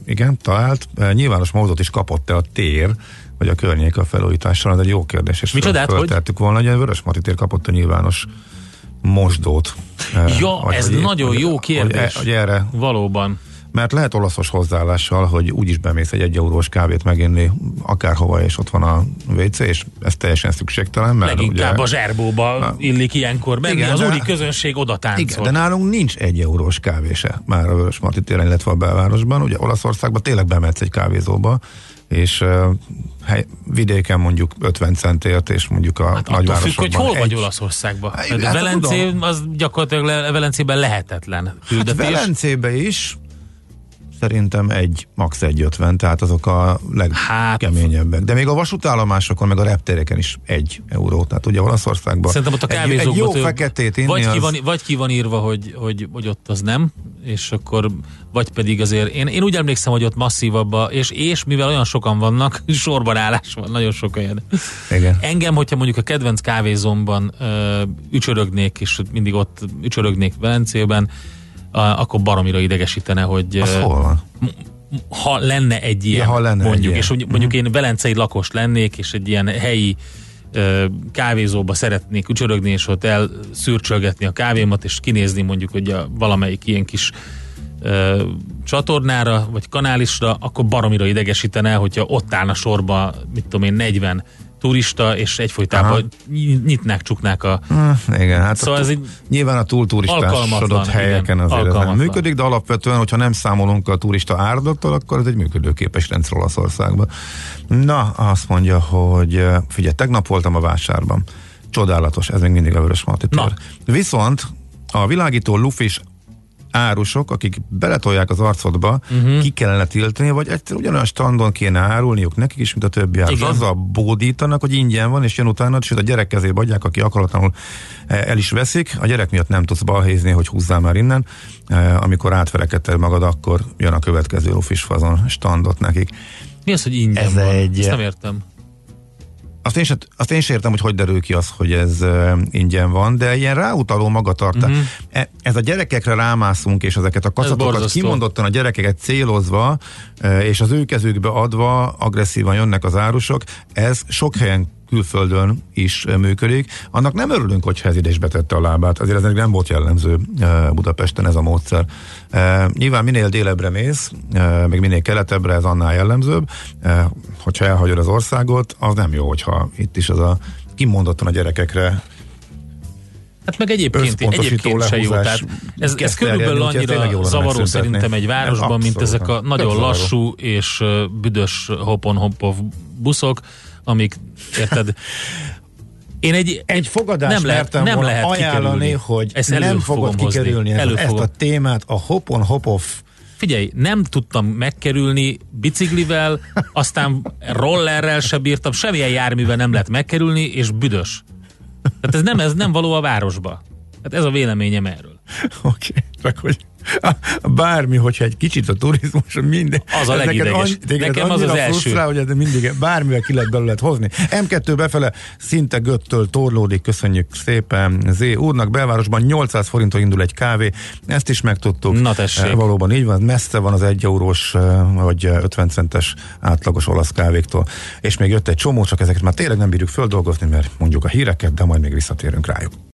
Igen, talált. Uh, nyilvános módot is kapott-e a tér, vagy a környék a felújítással? Ez egy jó kérdés. És Micsodát, föl- hogy? volna, hogy a Vörös Marti tér kapott a nyilvános mosdót. Uh, Ja, ez nagyon hogy- jó kérdés. Hogy, hogy erre Valóban. Mert lehet olaszos hozzáállással, hogy úgyis bemész egy egy eurós kávét meginni akárhova, és ott van a WC, és ez teljesen szükségtelen. Mert Leginkább ugye, a zserbóba illik ilyenkor menni. Igen, az de- úri közönség oda táncol. igen, de nálunk nincs egy eurós kávé se már a Vörös Marti téren, illetve a belvárosban. Ugye Olaszországban tényleg bemetsz egy kávézóba, és uh, hely, vidéken mondjuk 50 centért, és mondjuk a hát Attól függ, nagyvárosokban hogy hol vagy egy. Olaszországban. Hát, Hát, hát Velencé, tudom. az gyakorlatilag le, Velencében lehetetlen Hát küldetés. Velencébe is szerintem egy, max. 1,50, tehát azok a legkeményebbek. De még a vasútállomásokon, meg a reptereken is egy euró. Tehát ugye Olaszországban Szerintem ott a egy, egy jó feketét inni vagy, ki van, vagy ki van írva, hogy, hogy, hogy ott az nem, és akkor vagy pedig azért, én, én úgy emlékszem, hogy ott masszívabb, a, és, és mivel olyan sokan vannak, sorban állás van, nagyon sok helyen. Igen. Engem, hogyha mondjuk a kedvenc kávézomban ö, ücsörögnék, és mindig ott ücsörögnék Velencében, akkor baromira idegesítene, hogy Az hol van? ha lenne egy ilyen, Ja, ha lenne egy mondjuk, ilyen. és mondjuk, mondjuk én velencei lakos lennék, és egy ilyen helyi kávézóba szeretnék ücsörögni, és ott elszürcsölgetni a kávémat, és kinézni mondjuk, hogy a valamelyik ilyen kis ö, csatornára, vagy kanálisra, akkor baromira idegesítene, hogyha ott állna sorba, mit tudom én, 40 turista, és egyfolytában Aha. ny- nyitnák, csuknák a... Ah, igen, hát Szóval a, ez egy nyilván a túlturistásodott alkalmatlan, helyeken igen, azért ez nem működik, de alapvetően, hogyha nem számolunk a turista áradattal, akkor ez egy működőképes rendszer Olaszországban. Na, azt mondja, hogy figyelj, tegnap voltam a vásárban. Csodálatos, ez még mindig a Vörös Marti. Viszont a világító lufis árusok, akik beletolják az arcodba, uh-huh. ki kellene tiltani, vagy egyszer ugyanolyan standon kéne árulniuk nekik is, mint a többi árus. Igen. Azzal bódítanak, hogy ingyen van, és jön utána, sőt a gyerek kezébe adják, aki akaratlanul eh, el is veszik. A gyerek miatt nem tudsz balhézni, hogy húzzál már innen. Eh, Amikor átverekedted magad, akkor jön a következő lufis fazon standot nekik. Mi az, hogy ingyen Ez van? egy- Ezt nem értem. Azt én, se, azt én sem értem, hogy hogy derül ki az, hogy ez uh, ingyen van, de ilyen ráutaló magatartás. Uh-huh. Ez a gyerekekre rámászunk, és ezeket a kacatokat borzasztó. kimondottan a gyerekeket célozva, uh, és az ő kezükbe adva agresszívan jönnek az árusok, ez sok helyen külföldön is működik. Annak nem örülünk, hogy ez ide is betette a lábát. Azért ez nem volt jellemző uh, Budapesten ez a módszer. Uh, nyilván minél délebbre mész, uh, meg minél keletebbre ez annál jellemzőbb. Hogyha elhagyod az országot, az nem jó, hogyha itt is az a kimondottan a gyerekekre Hát meg egyébként, egyébként se jó. Tehát ez, ez körülbelül annyira zavaró szerintem egy városban, Nem, mint ezek a abszolút. nagyon lassú és büdös hopon-hopov buszok, amik, érted, én egy, egy fogadást nem lehet, nem volna lehet ajánlani, kikerülni. hogy Ezt nem fogod hozni. kikerülni ezt, Elő ezt fogom. a témát, a hopon hopov Figyelj, nem tudtam megkerülni biciklivel, aztán rollerrel se bírtam, semmilyen járművel nem lehet megkerülni, és büdös. Tehát ez nem, ez nem való a városba. Hát ez a véleményem erről. Oké, csak hogy bármi, hogyha egy kicsit a turizmus, minden. Az a neked legideges. téged Nekem az az első. frusztrál, hogy mindig bármivel ki lehet belőle hozni. M2 befele szinte göttől torlódik, köszönjük szépen Z úrnak. Belvárosban 800 forinttól indul egy kávé, ezt is megtudtuk. Na tessék. Eh, Valóban így van, messze van az egy eurós eh, vagy eh, 50 centes átlagos olasz kávéktól. És még jött egy csomó, csak ezeket már tényleg nem bírjuk földolgozni, mert mondjuk a híreket, de majd még visszatérünk rájuk.